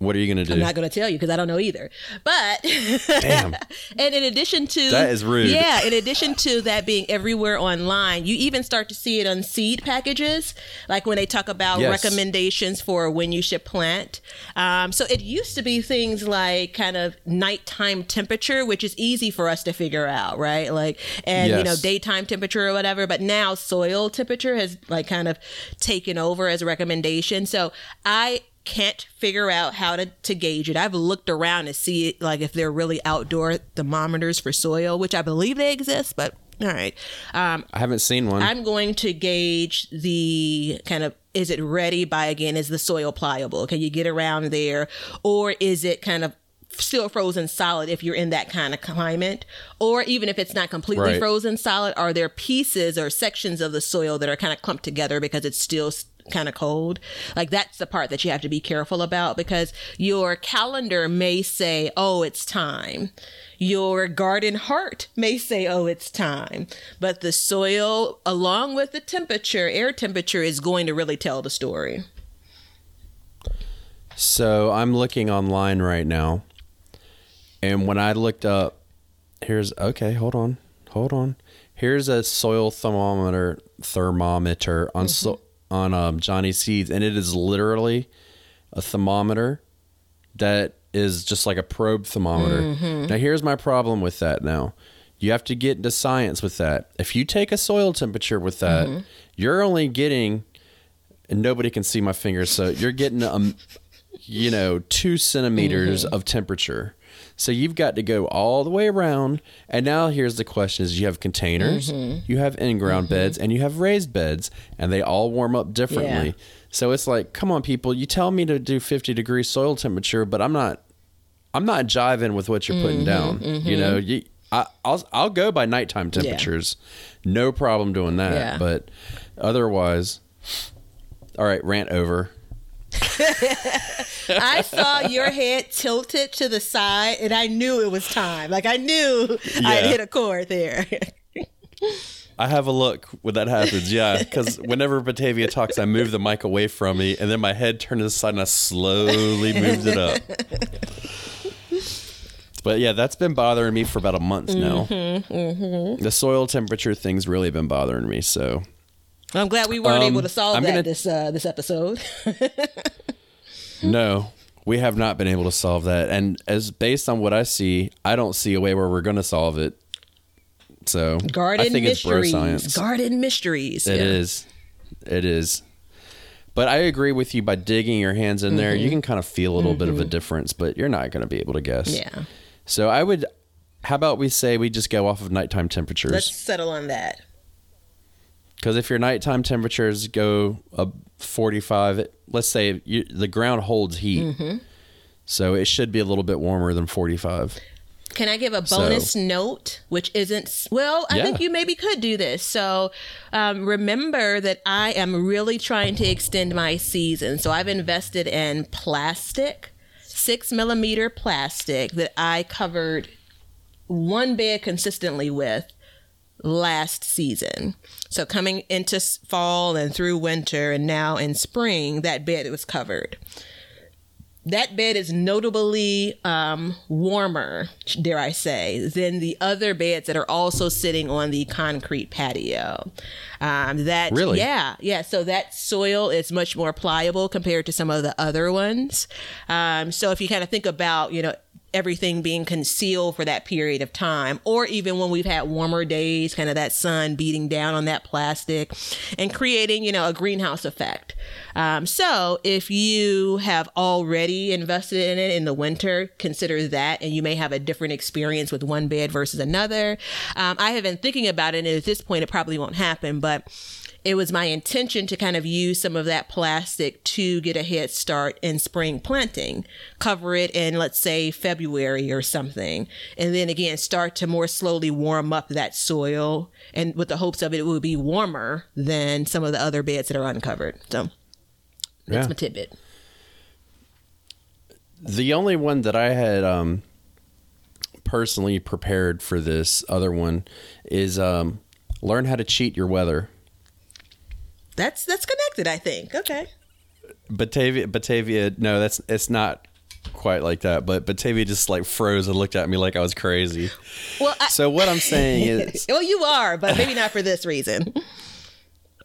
what are you going to do? I'm not going to tell you because I don't know either. But <laughs> Damn. and in addition to That is rude. Yeah, in addition to that being everywhere online, you even start to see it on seed packages, like when they talk about Yes. recommendations for when you should plant. Um, so it used to be things like kind of nighttime temperature, which is easy for us to figure out, right? Like and you know daytime temperature or whatever. But now soil temperature has like kind of taken over as a recommendation. So I can't figure out how to, to gauge it. I've looked around to see like if they're really outdoor thermometers for soil, which I believe they exist, but all right. Um, I haven't seen one. I'm going to gauge the kind of is it ready by again, is the soil pliable? Can you get around there? Or is it kind of still frozen solid if you're in that kind of climate? Or even if it's not completely Right. frozen solid, are there pieces or sections of the soil that are kind of clumped together because it's still kind of cold? Like that's the part that you have to be careful about because your calendar may say, oh, it's time. Your garden heart may say, oh, it's time. But the soil, along with the temperature, air temperature, is going to really tell the story. So I'm looking online right now, and when I looked up, here's okay. Hold on, hold on. Here's a soil thermometer thermometer on so, mm-hmm. On um, Johnny Seeds, and it is literally a thermometer that is just like a probe thermometer. Now, here's my problem with that now. You have to get into science with that. If you take a soil temperature with that, you're only getting, and nobody can see my fingers, so you're getting, um, you know, two centimeters of temperature. So you've got to go all the way around. And now here's the question is you have containers, mm-hmm. you have in-ground mm-hmm. beds, and you have raised beds, and they all warm up differently. Yeah. So it's like, come on, people, you tell me to do 50 degree soil temperature, but I'm not, I'm not jiving with what you're putting mm-hmm, down. You know, you, I, I'll, I'll go by nighttime temperatures, no problem doing that. Yeah. But otherwise, all right, rant over. <laughs> I saw your head tilted to the side, and I knew it was time. Like I knew Yeah. hit a chord there. I have a look when that happens, yeah. Because whenever Batavia talks, I move the mic away from me, and then my head turned to the side, and I slowly moved it up. But yeah, that's been bothering me for about a month now. The soil temperature thing's really been bothering me. So I'm glad we weren't Um, able to solve I'm that gonna- this uh, this episode. <laughs> no, we have not been able to solve that. And as based on what I see, I don't see a way where we're going to solve it. So Garden I think it's bro mysteries. science. Garden mysteries. It yeah. is. It is. But I agree with you by digging your hands in there, you mm-hmm. can kind of feel a little bit of a mm-hmm. difference, but you're not going to be able to guess. Yeah. So I would how about we say we just go off of nighttime temperatures? Let's settle on that. Because if your nighttime temperatures go up 45, let's say you, the ground holds heat. Mm-hmm. So it should be a little bit warmer than 45. Can I give a So- bonus note, which isn't well? I Yeah. think you maybe could do this. So um, remember that I am really trying to extend my season. So I've invested in plastic, six millimeter plastic that I covered one bed consistently with last season. So coming into fall and through winter and now in spring, that bed was covered that bed is notably um, warmer, dare I say, than the other beds that are also sitting on the concrete patio. Um, that Really? yeah, yeah. So that soil is much more pliable compared to some of the other ones. Um, so if you kind of think about, you know. Everything being concealed for that period of time, or even when we've had warmer days, kind of that sun beating down on that plastic and creating, you know, a greenhouse effect. Um, so if you have already invested in it in the winter, consider that, and you may have a different experience with one bed versus another. Um, I have been thinking about it, and at this point, it probably won't happen, but it was my intention to kind of use some of that plastic to get a head start in spring planting, cover it in, let's say, February or something. And then again, start to more slowly warm up that soil and with the hopes of it, it will be warmer than some of the other beds that are uncovered. So that's Yeah. my tidbit. The only one that I had um, personally prepared for this other one is um, learn how to cheat your weather. That's that's connected, I think. Okay. Batavia, Batavia, no, that's it's not quite like that. But Batavia just like froze and looked at me like I was crazy. Well, I, So what I'm saying is, <laughs> well, you are, but maybe not for this reason.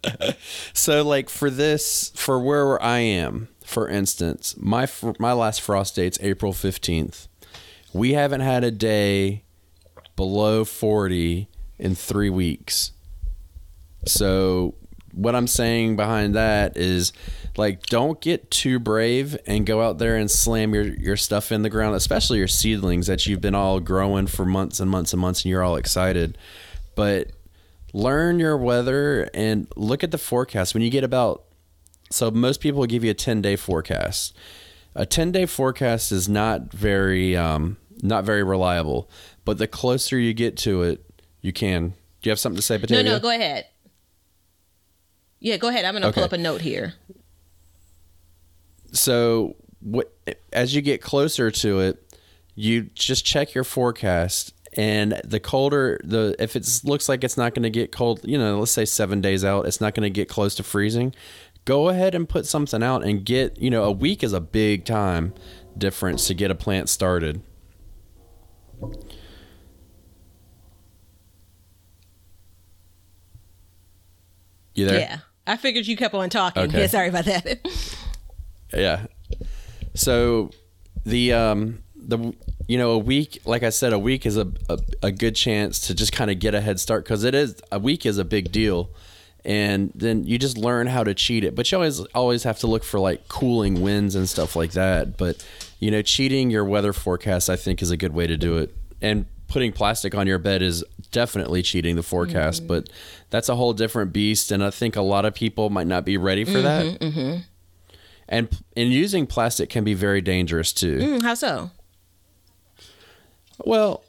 <laughs> so like for this, for where I am, for instance, my my last frost date's April 15th. We haven't had a day below 40 in three weeks. So what I'm saying behind that is like don't get too brave and go out there and slam your, your stuff in the ground, especially your seedlings that you've been all growing for months and months and months and you're all excited. But learn your weather and look at the forecast. When you get about so most people will give you a 10 day forecast. A 10 day forecast is not very um, not very reliable, but the closer you get to it, you can. Do you have something to say, Potato? No, no, go ahead. Yeah, go ahead. I'm gonna pull up a note here. so what as you get closer to it you just check your forecast and the colder the if it looks like it's not going to get cold you know let's say seven days out it's not going to get close to freezing go ahead and put something out and get you know a week is a big time difference to get a plant started you there Yeah, I figured you kept on talking. Okay. Yeah, sorry about that. <laughs> Yeah. So the um the you know a week like i said a week is a a, a good chance to just kind of get a head start because it is a week is a big deal and then you just learn how to cheat it but you always always have to look for like cooling winds and stuff like that but you know cheating your weather forecast i think is a good way to do it and putting plastic on your bed is definitely cheating the forecast mm-hmm. but that's a whole different beast and i think a lot of people might not be ready for that. Mm-hmm, mm-hmm. And and using plastic can be very dangerous too. Mm, how so? well,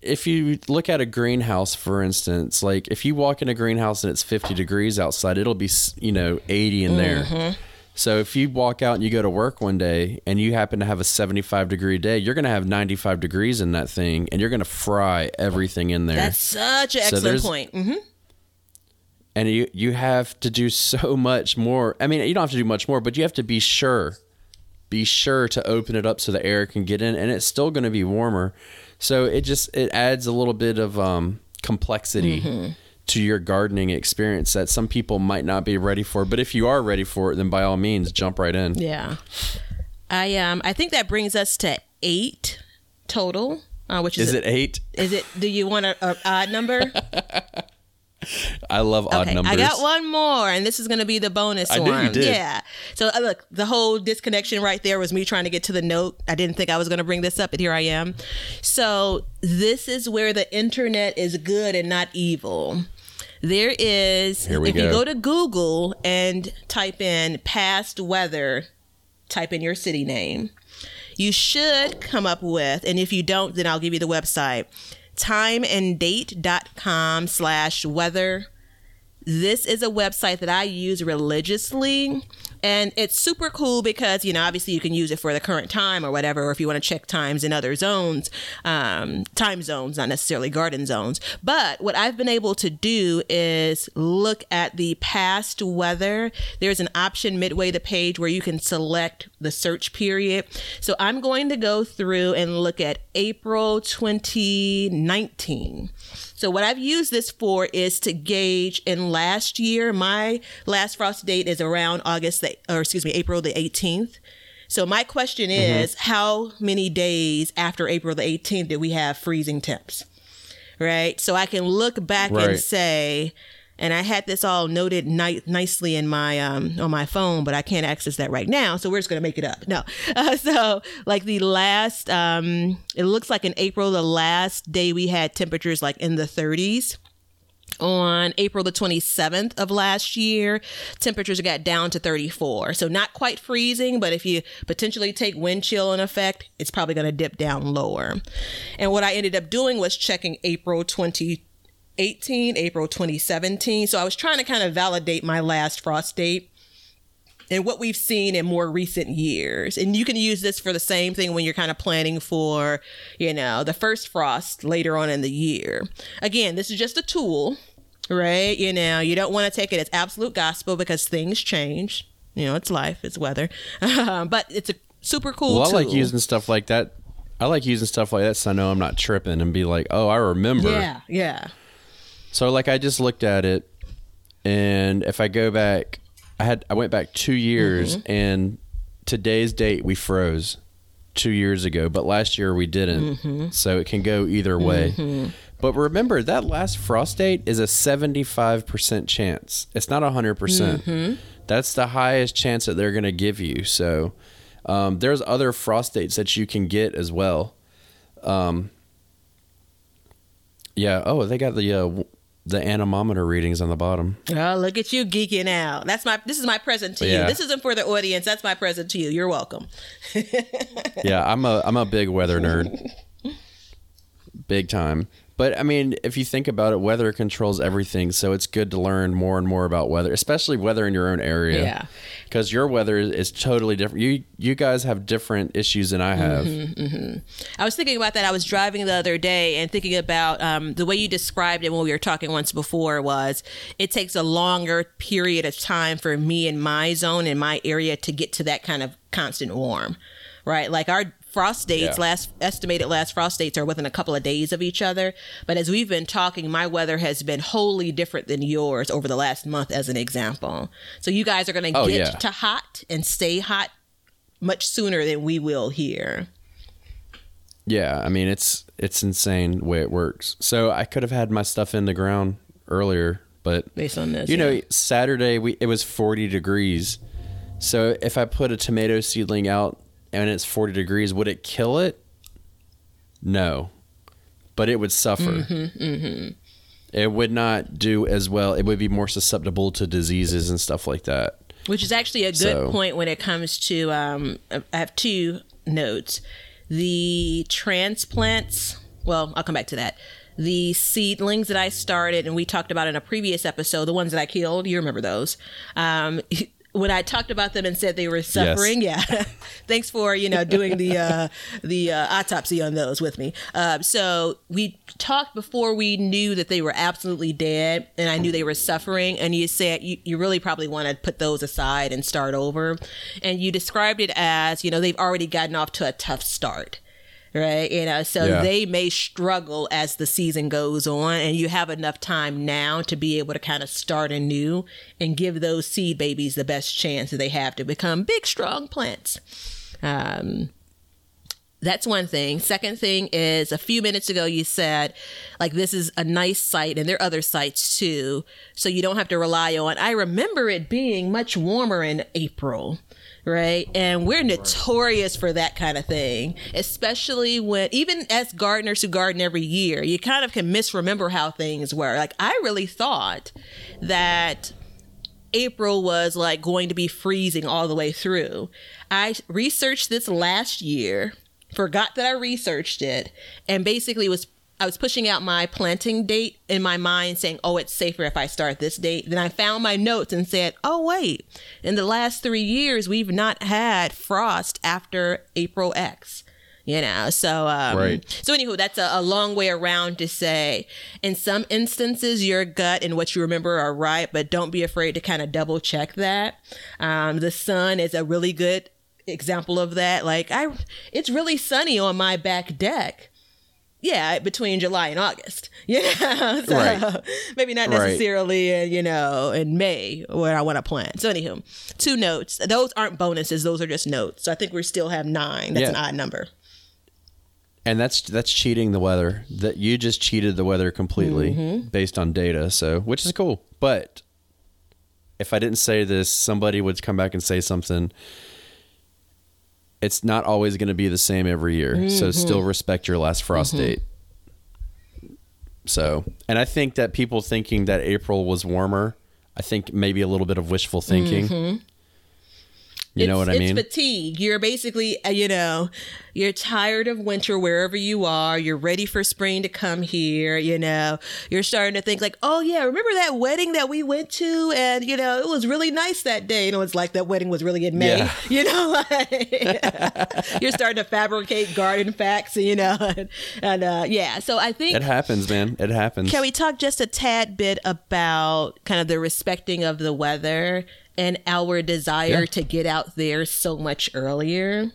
if you look at a greenhouse, for instance, like if you walk in a greenhouse and it's 50 degrees outside, it'll be, you know, 80 in there. So if you walk out and you go to work one day and you happen to have a 75 degree day, you're going to have 95 degrees in that thing and you're going to fry everything in there. That's such an excellent there's- point. hmm and you you have to do so <laughs> much more. I mean, you don't have to do much more, but you have to be sure, be sure to open it up so the air can get in, and it's still going to be warmer. So it just it adds a little bit of um, complexity to your gardening experience that some people might not be ready for. But if you are ready for it, then by all means, jump right in. Yeah. I um I think that brings us to eight total. Uh, which is, Is it eight? Is it? Do you want a, a odd number? <laughs> I love odd okay, numbers. I got one more, and this is going to be the bonus I knew one. you did. Yeah. So uh, look, the whole disconnection right there was me trying to get to the note. I didn't think I was going to bring this up, but here I am. So this is where the internet is good and not evil. There is, Here we if you go. go to Google and type in past weather, type in your city name, you should come up with, and if you don't, then I'll give you the website timeanddate.com slash weather this is a website that I use religiously. And it's super cool because, you know, obviously you can use it for the current time or whatever, or if you want to check times in other zones, um, time zones, not necessarily garden zones. But what I've been able to do is look at the past weather. There's an option midway the page where you can select the search period. So I'm going to go through and look at April 2019. So what I've used this for is to gauge in last year, my last frost date is around August, the, or excuse me, April the 18th. So my question mm-hmm. is, how many days after April the 18th did we have freezing temps? Right. So I can look back and say, and I had this all noted ni- nicely in my um on my phone, but I can't access that right now. So we're just gonna make it up. No, <laughs> uh, so like the last, um, it looks like in April, the last day we had temperatures like in the 30s. On April the 27th of last year, temperatures got down to 34. So not quite freezing, but if you potentially take wind chill in effect, it's probably going to dip down lower. And what I ended up doing was checking April 2018, April 2017. So I was trying to kind of validate my last frost date and what we've seen in more recent years. And you can use this for the same thing when you're kind of planning for, you know, the first frost later on in the year. Again, this is just a tool, right? You know, you don't want to take it as absolute gospel because things change. You know, it's life, it's weather. <laughs> but it's a super cool Well, I like using stuff like that. I like using stuff like that so I know I'm not tripping and be like, oh, I remember. Yeah, yeah. So like I just looked at it and if I go back I had I went back 2 years Mm-hmm. and today's date we froze 2 years ago, but last year we didn't. Mm-hmm. So it can go either way. But remember that last frost date is a 75% chance. It's not 100%. Mm-hmm. That's the highest chance that they're going to give you. So um, there's other frost dates that you can get as well. Um, yeah. Oh, they got the uh, the anemometer readings on the bottom. Oh, look at you geeking out. That's my this is my present to you. This isn't for the audience. That's my present to you. You're welcome. <laughs> Yeah, I'm a I'm a big weather nerd. Big time. But I mean, if you think about it, weather controls everything, so it's good to learn more and more about weather, especially weather in your own area. Yeah. Because your weather is, totally different. You you guys have different issues than I have. Mm-hmm. I was thinking about that. I was driving the other day and thinking about um, the way you described it when we were talking once before was it takes a longer period of time for me in my zone in my area to get to that kind of constant warm, right? Like our frost dates Yeah. last estimated last frost dates are within a couple of days of each other but as we've been talking my weather has been wholly different than yours over the last month as an example so you guys are going to Oh, get yeah. to hot and stay hot much sooner than we will here Yeah, I mean it's it's insane the way it works. So I could have had my stuff in the ground earlier, but Based on this, you know. Saturday we it was 40 degrees. So if I put a tomato seedling out and it's 40 degrees, would it kill it? No. But it would suffer. Mm-hmm, It would not do as well. It would be more susceptible to diseases and stuff like that. Which is actually a good So- point when it comes to. Um, I have two notes. The transplants. Well, I'll come back to that. The seedlings that I started, and we talked about in a previous episode, the ones that I killed. You remember those? Um, <laughs> when I talked about them and said they were suffering, yeah. <laughs> Thanks for you know doing the uh, the uh, autopsy on those with me. Um, so we talked before we knew that they were absolutely dead, and I knew they were suffering. And you said you, you really probably want to put those aside and start over. And you described it as you know they've already gotten off to a tough start. Right, you know, so Yeah. they may struggle as the season goes on, and you have enough time now to be able to kind of start anew and give those seed babies the best chance that they have to become big, strong plants. Um, that's one thing. Second thing is a few minutes ago you said like this is a nice site and there are other sites too. So you don't have to rely on I remember it being much warmer in April, right? And we're notorious for that kind of thing, especially when even as gardeners who garden every year, you kind of can misremember how things were. Like I really thought that April was like going to be freezing all the way through. I researched this last year, forgot that I researched it, and basically was I was pushing out my planting date in my mind saying, "Oh, it's safer if I start this date." Then I found my notes and said, "Oh, wait. In the last 3 years, we've not had frost after April X." You know, so um, Right. so anywho, that's a, a long way around to say. In some instances, your gut and what you remember are right, but don't be afraid to kind of double check that. Um, the sun is a really good example of that. Like I, it's really sunny on my back deck. Yeah, between July and August. <laughs> Yeah, <laughs> so Right. maybe not Right. necessarily in you know in May where I want to plant. So anywho, two notes. Those aren't bonuses; those are just notes. So I think we still have nine. That's Yeah. an odd number. And that's that's cheating the weather. That you just cheated the weather completely Mm-hmm. based on data. So, which is cool. But if I didn't say this, somebody would come back and say something. It's not always going to be the same every year. Mm-hmm. So still respect your last frost date. So, and I think that people thinking that April was warmer, I think maybe a little bit of wishful thinking. You know what I mean? it's fatigue. You're basically, uh, you know, you're tired of winter wherever you are. You're ready for spring to come here. You know, you're starting to think like, oh yeah, remember that wedding that we went to, and you know, it was really nice that day. You know, it's like that wedding was really in May. Yeah. <laughs> You know, like, <laughs> you're starting to fabricate garden facts. You know, <laughs> and, and uh, yeah. So I think It happens, man. It happens. can we talk just a tad bit about kind of the respecting of the weather and our desire Yeah. to get out there so much earlier?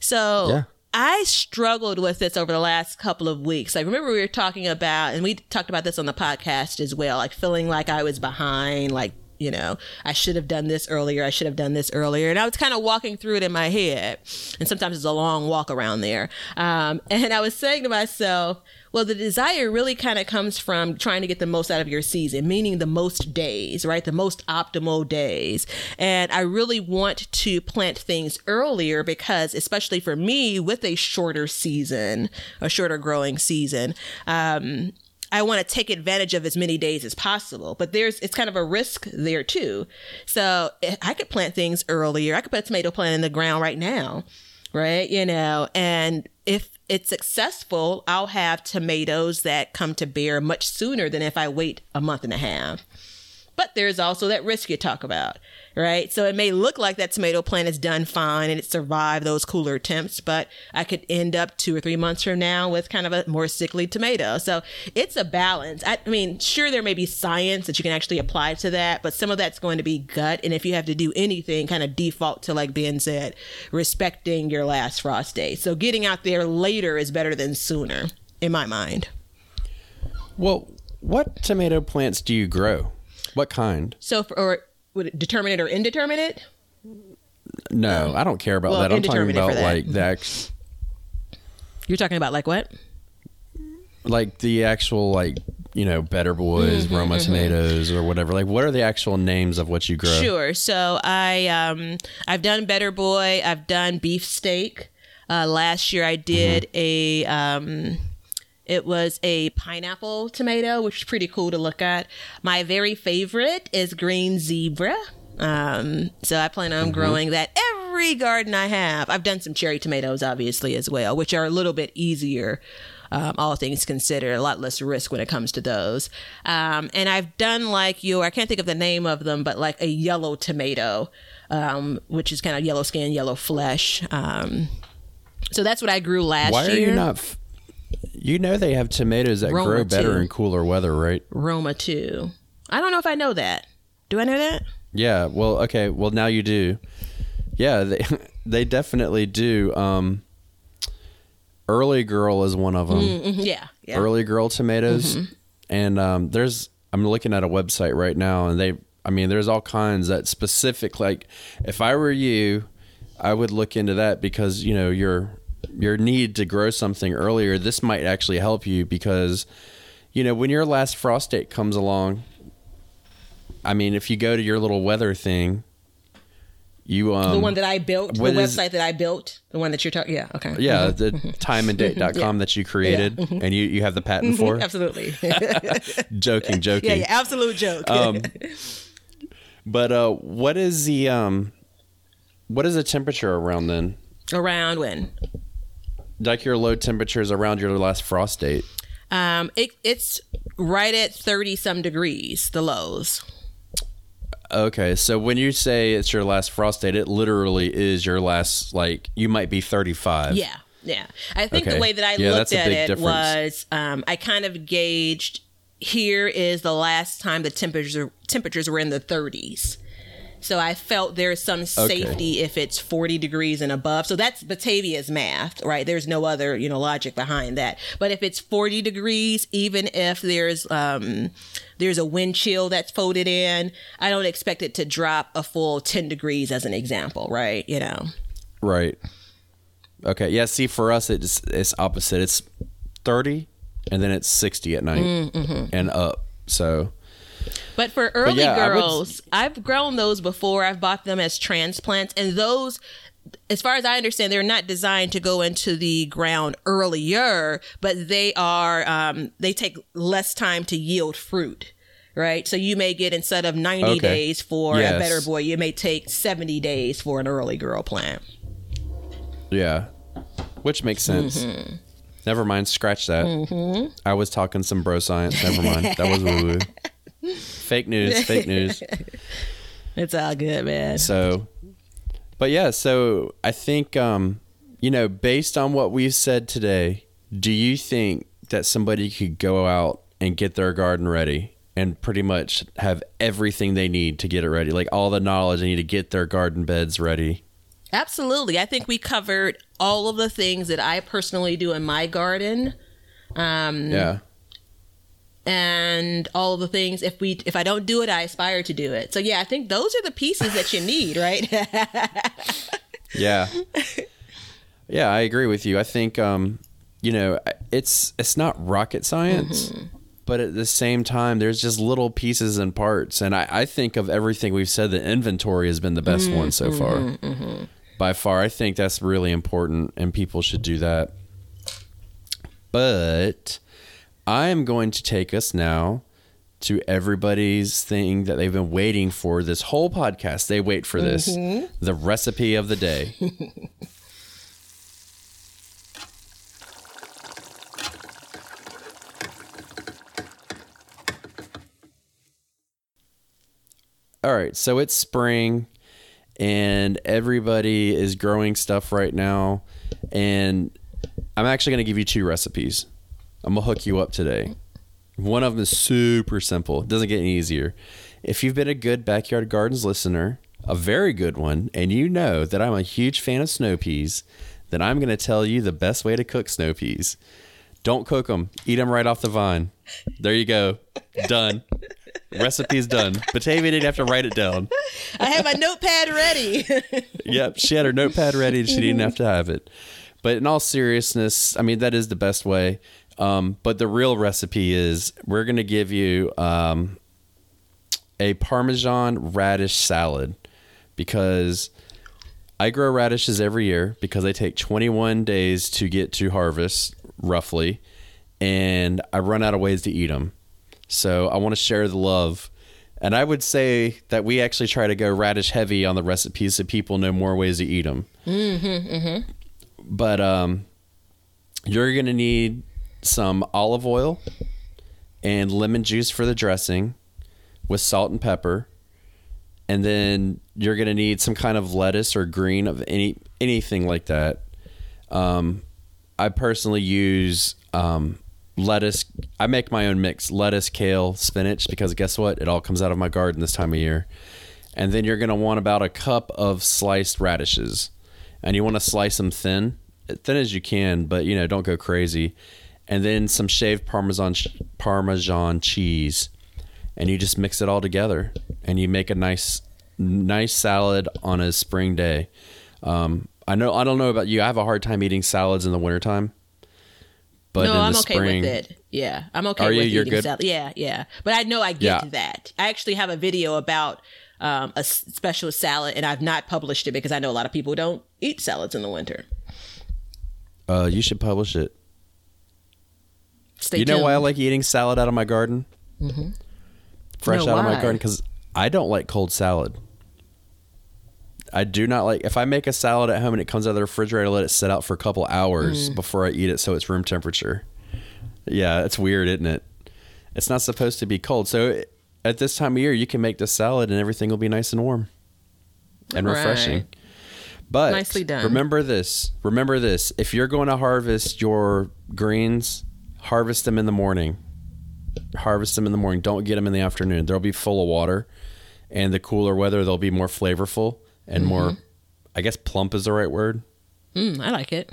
So Yeah. I struggled with this over the last couple of weeks. I remember we were talking about, and we talked about this on the podcast as well, like feeling like I was behind, like, you know, I should have done this earlier. I should have done this earlier. And I was kind of walking through it in my head. And sometimes it's a long walk around there. Um, <laughs> and I was saying to myself, well, the desire really kind of comes from trying to get the most out of your season, meaning the most days, right? The most optimal days. And I really want to plant things earlier because, especially for me, with a shorter season, a shorter growing season, um, I want to take advantage of as many days as possible, but there's it's kind of a risk there too. So eh, I could plant things earlier. I could put a tomato plant in the ground right now, right? You know, and if it's successful, I'll have tomatoes that come to bear much sooner than if I wait a month and a half. But there's also that risk you talk about, right? So it may look like that tomato plant is done fine and it survived those cooler temps, but I could end up two or three months from now with kind of a more sickly tomato. So it's a balance. I, I mean, sure, there may be science that you can actually apply to that, but some of that's going to be gut. And if you have to do anything, kind of default to, like Ben said, respecting your last frost day. So getting out there later is better than sooner, in my mind. Well, what tomato plants do you grow? What kind? So, for, or would it determinate or indeterminate? No, I don't care about Well, that. I'm talking about that. like the ex- You're talking about like what? Like the actual like you know Better Boys, Mm-hmm, Roma tomatoes, or whatever. Like what are the actual names of what you grow? Sure. So I um I've done Better Boy. I've done beef steak. Uh, last year I did a um it was a pineapple tomato, which is pretty cool to look at. My very favorite is green zebra. Um, so I plan on growing that every garden I have. I've done some cherry tomatoes, obviously, as well, which are a little bit easier um, all things considered, a lot less risk when it comes to those. Um, and I've done like your, I can't think of the name of them, but like a yellow tomato, um, which is kind of yellow skin, yellow flesh. Um, so that's what I grew last year. Why are you not? F- you know they have tomatoes that Roma grow better too. in cooler weather, right? Roma too. I don't know if I know that. Do I know that? Yeah. Well, okay. Well, now you do. Yeah, they <laughs> they definitely do. Um, Early Girl is one of them. Mhm, Yeah. Yeah. Early Girl tomatoes, and um, there's I'm looking at a website right now, and they I mean there's all kinds that specific like if I were you, I would look into that because you know your your need to grow something earlier. This might actually help you because you know when your last frost date comes along. I mean, if you go to your little weather thing, you um the one that I built, the is- website that I built, the one that you're talking. Yeah. Okay. yeah, the <laughs> timeanddate.com that you created and you, you have the patent for. Absolutely. <laughs> <laughs> joking, joking. yeah. Yeah. Absolute joke. Um, But uh, what is the um, what is the temperature around then? Around when? Like your low temperatures around your last frost date. Um, it, it's right at thirty some degrees. The lows. Okay, so when you say it's your last frost date, it literally is your last. Like you might be thirty five. Yeah, yeah. I think Okay. the way that I Yeah, looked at it difference. was um, I kind of gauged here is the last time the temperatures temperatures were in the 30s. So I felt there's some safety if it's 40 degrees and above. So that's Batavia's math, right? There's no other, you know, logic behind that. But if it's 40 degrees, even if there's um there's a wind chill that's folded in, I don't expect it to drop a full 10 degrees as an example, right? You know. Right. Okay. Yeah. See, for us, it's it's opposite. It's thirty, and then it's sixty at night Mm-hmm. and up. So But for early yeah, I would- girls, I've grown those before. I've bought them as transplants, and those, as far as I understand, they're not designed to go into the ground earlier, but they are. Um, they take less time to yield fruit. Right, so you may get instead of ninety Okay. days for Yes. a better boy, you may take seventy days for an early girl plant. yeah, which makes sense. Mm-hmm. Never mind. Scratch that. I was talking some bro science. Never mind. That was woo woo. <laughs> fake news. Fake news. <laughs> It's all good, man. So, but yeah, so I think, um, you know, based on what we've said today, do you think that somebody could go out and get their garden ready and pretty much have everything they need to get it ready? Like all the knowledge they need to get their garden beds ready? Absolutely. I think we covered all of the things that I personally do in my garden. Mm. Yeah. And all the things if we if i don't do it i aspire to do it so yeah i think those are the pieces that you need right <laughs> Yeah. yeah, I agree with you. I think um, you know, it's it's not rocket science, mm-hmm. but at the same time there's just little pieces and parts and I, I think of everything we've said the inventory has been the best one so mm-hmm, far. Mm-hmm, By far. I think that's really important and people should do that. But I am going to take us now to everybody's thing that they've been waiting for this whole podcast. They wait for this mm-hmm. the recipe of the day. <laughs> All right, so it's spring and everybody is growing stuff right now. And I'm actually going to give you two recipes. I'm going to hook you up today. One of them is super simple, it doesn't get any easier. If you've been a good Backyard Gardens listener, a very good one, and you know that I'm a huge fan of snow peas, then I'm going to tell you the best way to cook snow peas. Don't cook them, eat them right off the vine. There you go. Done. Recipe's done. Batavia didn't have to write it down. i have my notepad ready <laughs> Yep, she had her notepad ready and she didn't have to have it. but in all seriousness, I mean that is the best way. Um, but the real recipe is we're gonna give you um, a Parmesan radish salad because I grow radishes every year because they take 21 days to get to harvest, roughly, and I run out of ways to eat them. So I want to share the love. And I would say that we actually try to go radish heavy on the recipes so people know more ways to eat them. Mm-hmm, mm-hmm. But um, you're going to need some olive oil and lemon juice for the dressing with salt and pepper and then you're going to need some kind of lettuce or green of any anything like that. Um, I personally use um, lettuce. I make my own mix: lettuce, kale, spinach, because guess what? It all comes out of my garden this time of year. And then you're going to want about a cup of sliced radishes, and you want to slice them thin, thin as you can, but you know don't go crazy. And then some shaved parmesan parmesan cheese and you just mix it all together and you make a nice nice salad on a spring day. Um, I know I don't know about you. I have a hard time eating salads in the wintertime. But no, I'm okay spring, with it. Yeah, I'm okay are with you? You're eating good? salad. Yeah, yeah. But I know I get yeah. that. I actually have a video about um, a special salad, and I've not published it because I know a lot of people don't eat salads in the winter. Uh, you should publish it. Stay you tuned. know why I like eating salad out of my garden? Mm-hmm fresh no, out why? of my garden because I don't like cold salad. I do not like if I make a salad at home and it comes out of the refrigerator, I let it sit out for a couple hours mm. before I eat it so it's room temperature. Yeah, it's weird, isn't it? It's not supposed to be cold. So at this time of year, you can make the salad and everything will be nice and warm and refreshing. Right. But nicely done. Remember this. Remember this. If you're going to harvest your greens, harvest them in the morning harvest them in the morning. Don't get them in the afternoon. They'll be full of water, and the cooler weather they'll be more flavorful and mm-hmm. more. I guess plump is the right word. Mm, I like it.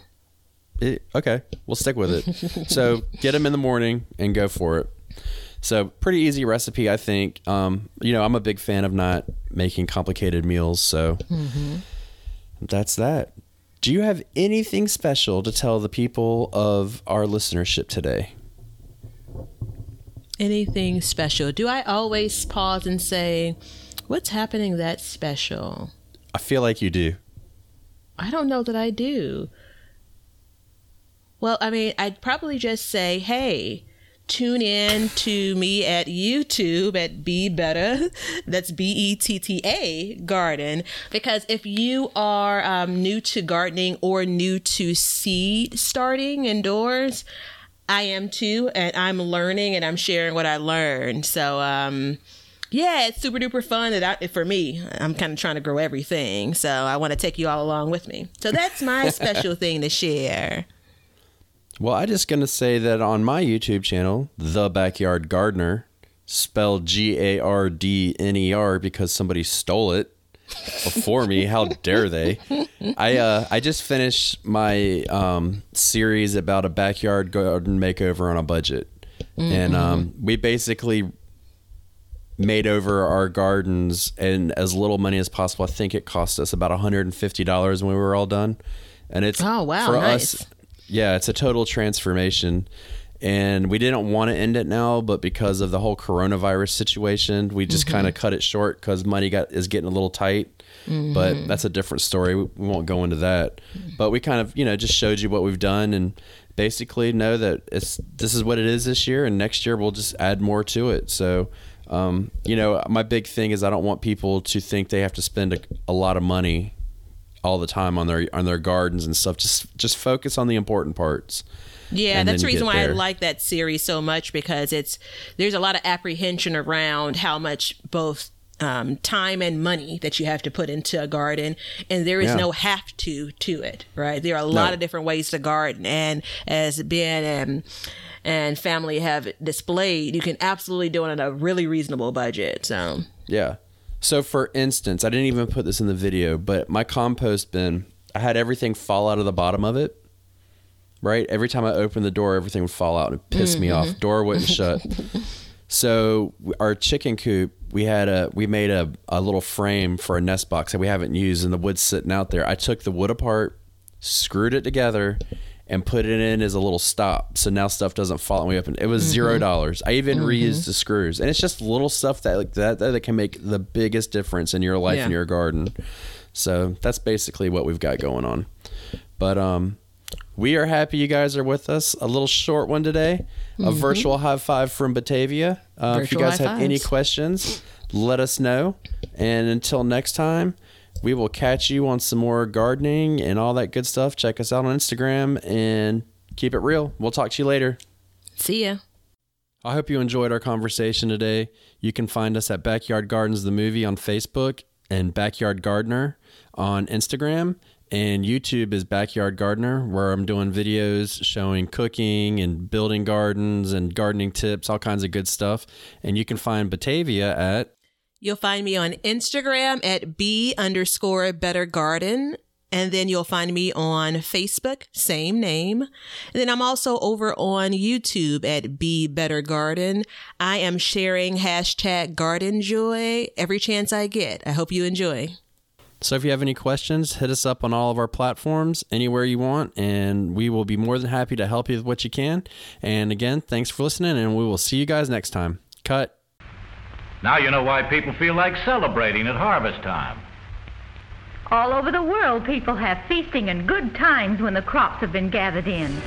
it. Okay, we'll stick with it. so <laughs> get them in the morning and go for it. So pretty easy recipe, I think. Um, you know, I'm a big fan of not making complicated meals, so mm-hmm. that's that. Do you have anything special to tell the people of our listenership today? anything special? Do I always pause and say, What's happening that's special? I feel like you do. I don't know that I do. Well, I mean, I'd probably just say, Hey, tune in to me at YouTube at Be Better. That's B E T T A Garden. Because if you are um, new to gardening or new to seed starting indoors, I am too, and I'm learning and I'm sharing what I learned. So, um, yeah, it's super duper fun. That I, for me, I'm kind of trying to grow everything, so I want to take you all along with me. So that's my <laughs> special thing to share. Well, I'm just gonna say that on my YouTube channel, The Backyard Gardener, spelled G A R D N E R because somebody stole it before me. How dare they? I uh, I just finished my um, series about a backyard garden makeover on a budget, mm-hmm. and um, we basically made over our gardens and as little money as possible. I think it cost us about $150 when we were all done, and it's oh wow, for nice. us. Yeah, it's a total transformation. And we didn't want to end it now but because of the whole coronavirus situation we just mm-hmm. kind of cut it short because money got is getting a little tight. Mm-hmm. but that's a different story. We, we won't go into that. But we kind of you know just showed you what we've done and basically know that it's this is what it is this year and next year we'll just add more to it. So um, you know my big thing is i don't want people to think they have to spend a, a lot of money all the time on their on their gardens and stuff just just focus on the important parts yeah, that's the reason why there. I like that series so much because it's there's a lot of apprehension around how much both um, time and money that you have to put into a garden, and there is yeah. no have to to it. Right? There are a lot no. of different ways to garden, and as Ben and and family have displayed, you can absolutely do it on a really reasonable budget. So yeah. So for instance, I didn't even put this in the video, but my compost bin, I had everything fall out of the bottom of it right? Every time I opened the door, everything would fall out and piss mm-hmm. me off. Door wouldn't shut. <laughs> So our chicken coop, we had a we made a, a little frame for a nest box that we haven't used, and the wood's sitting out there. I took the wood apart, screwed it together, and put it in as a little stop. So now stuff doesn't fall way up. And it was zero dollars. I even reused the screws, and it's just little stuff that like that that can make the biggest difference in your life Yeah. and your garden. So that's basically what we've got going on. But um, we are happy you guys are with us. A little short one today. A virtual high five from Batavia. Uh, if you guys have any questions, let us know. And until next time, we will catch you on some more gardening and all that good stuff. Check us out on Instagram and keep it real. We'll talk to you later. See ya. I hope you enjoyed our conversation today. You can find us at Backyard Gardens the Movie on Facebook and Backyard Gardener on Instagram. And YouTube is Backyard Gardener, where I'm doing videos showing cooking and building gardens and gardening tips, all kinds of good stuff. And you can find Batavia at You'll find me on Instagram at b underscore better garden. And then you'll find me on Facebook, same name. And then I'm also over on YouTube at Be Better Garden. I am sharing hashtag garden joy every chance I get. I hope you enjoy. So if you have any questions, hit us up on all of our platforms, anywhere you want, and we will be more than happy to help you with what you can. And again, thanks for listening, and we will see you guys next time. Cut. Now you know why people feel like celebrating at harvest time. All over the world, people have feasting and good times when the crops have been gathered in.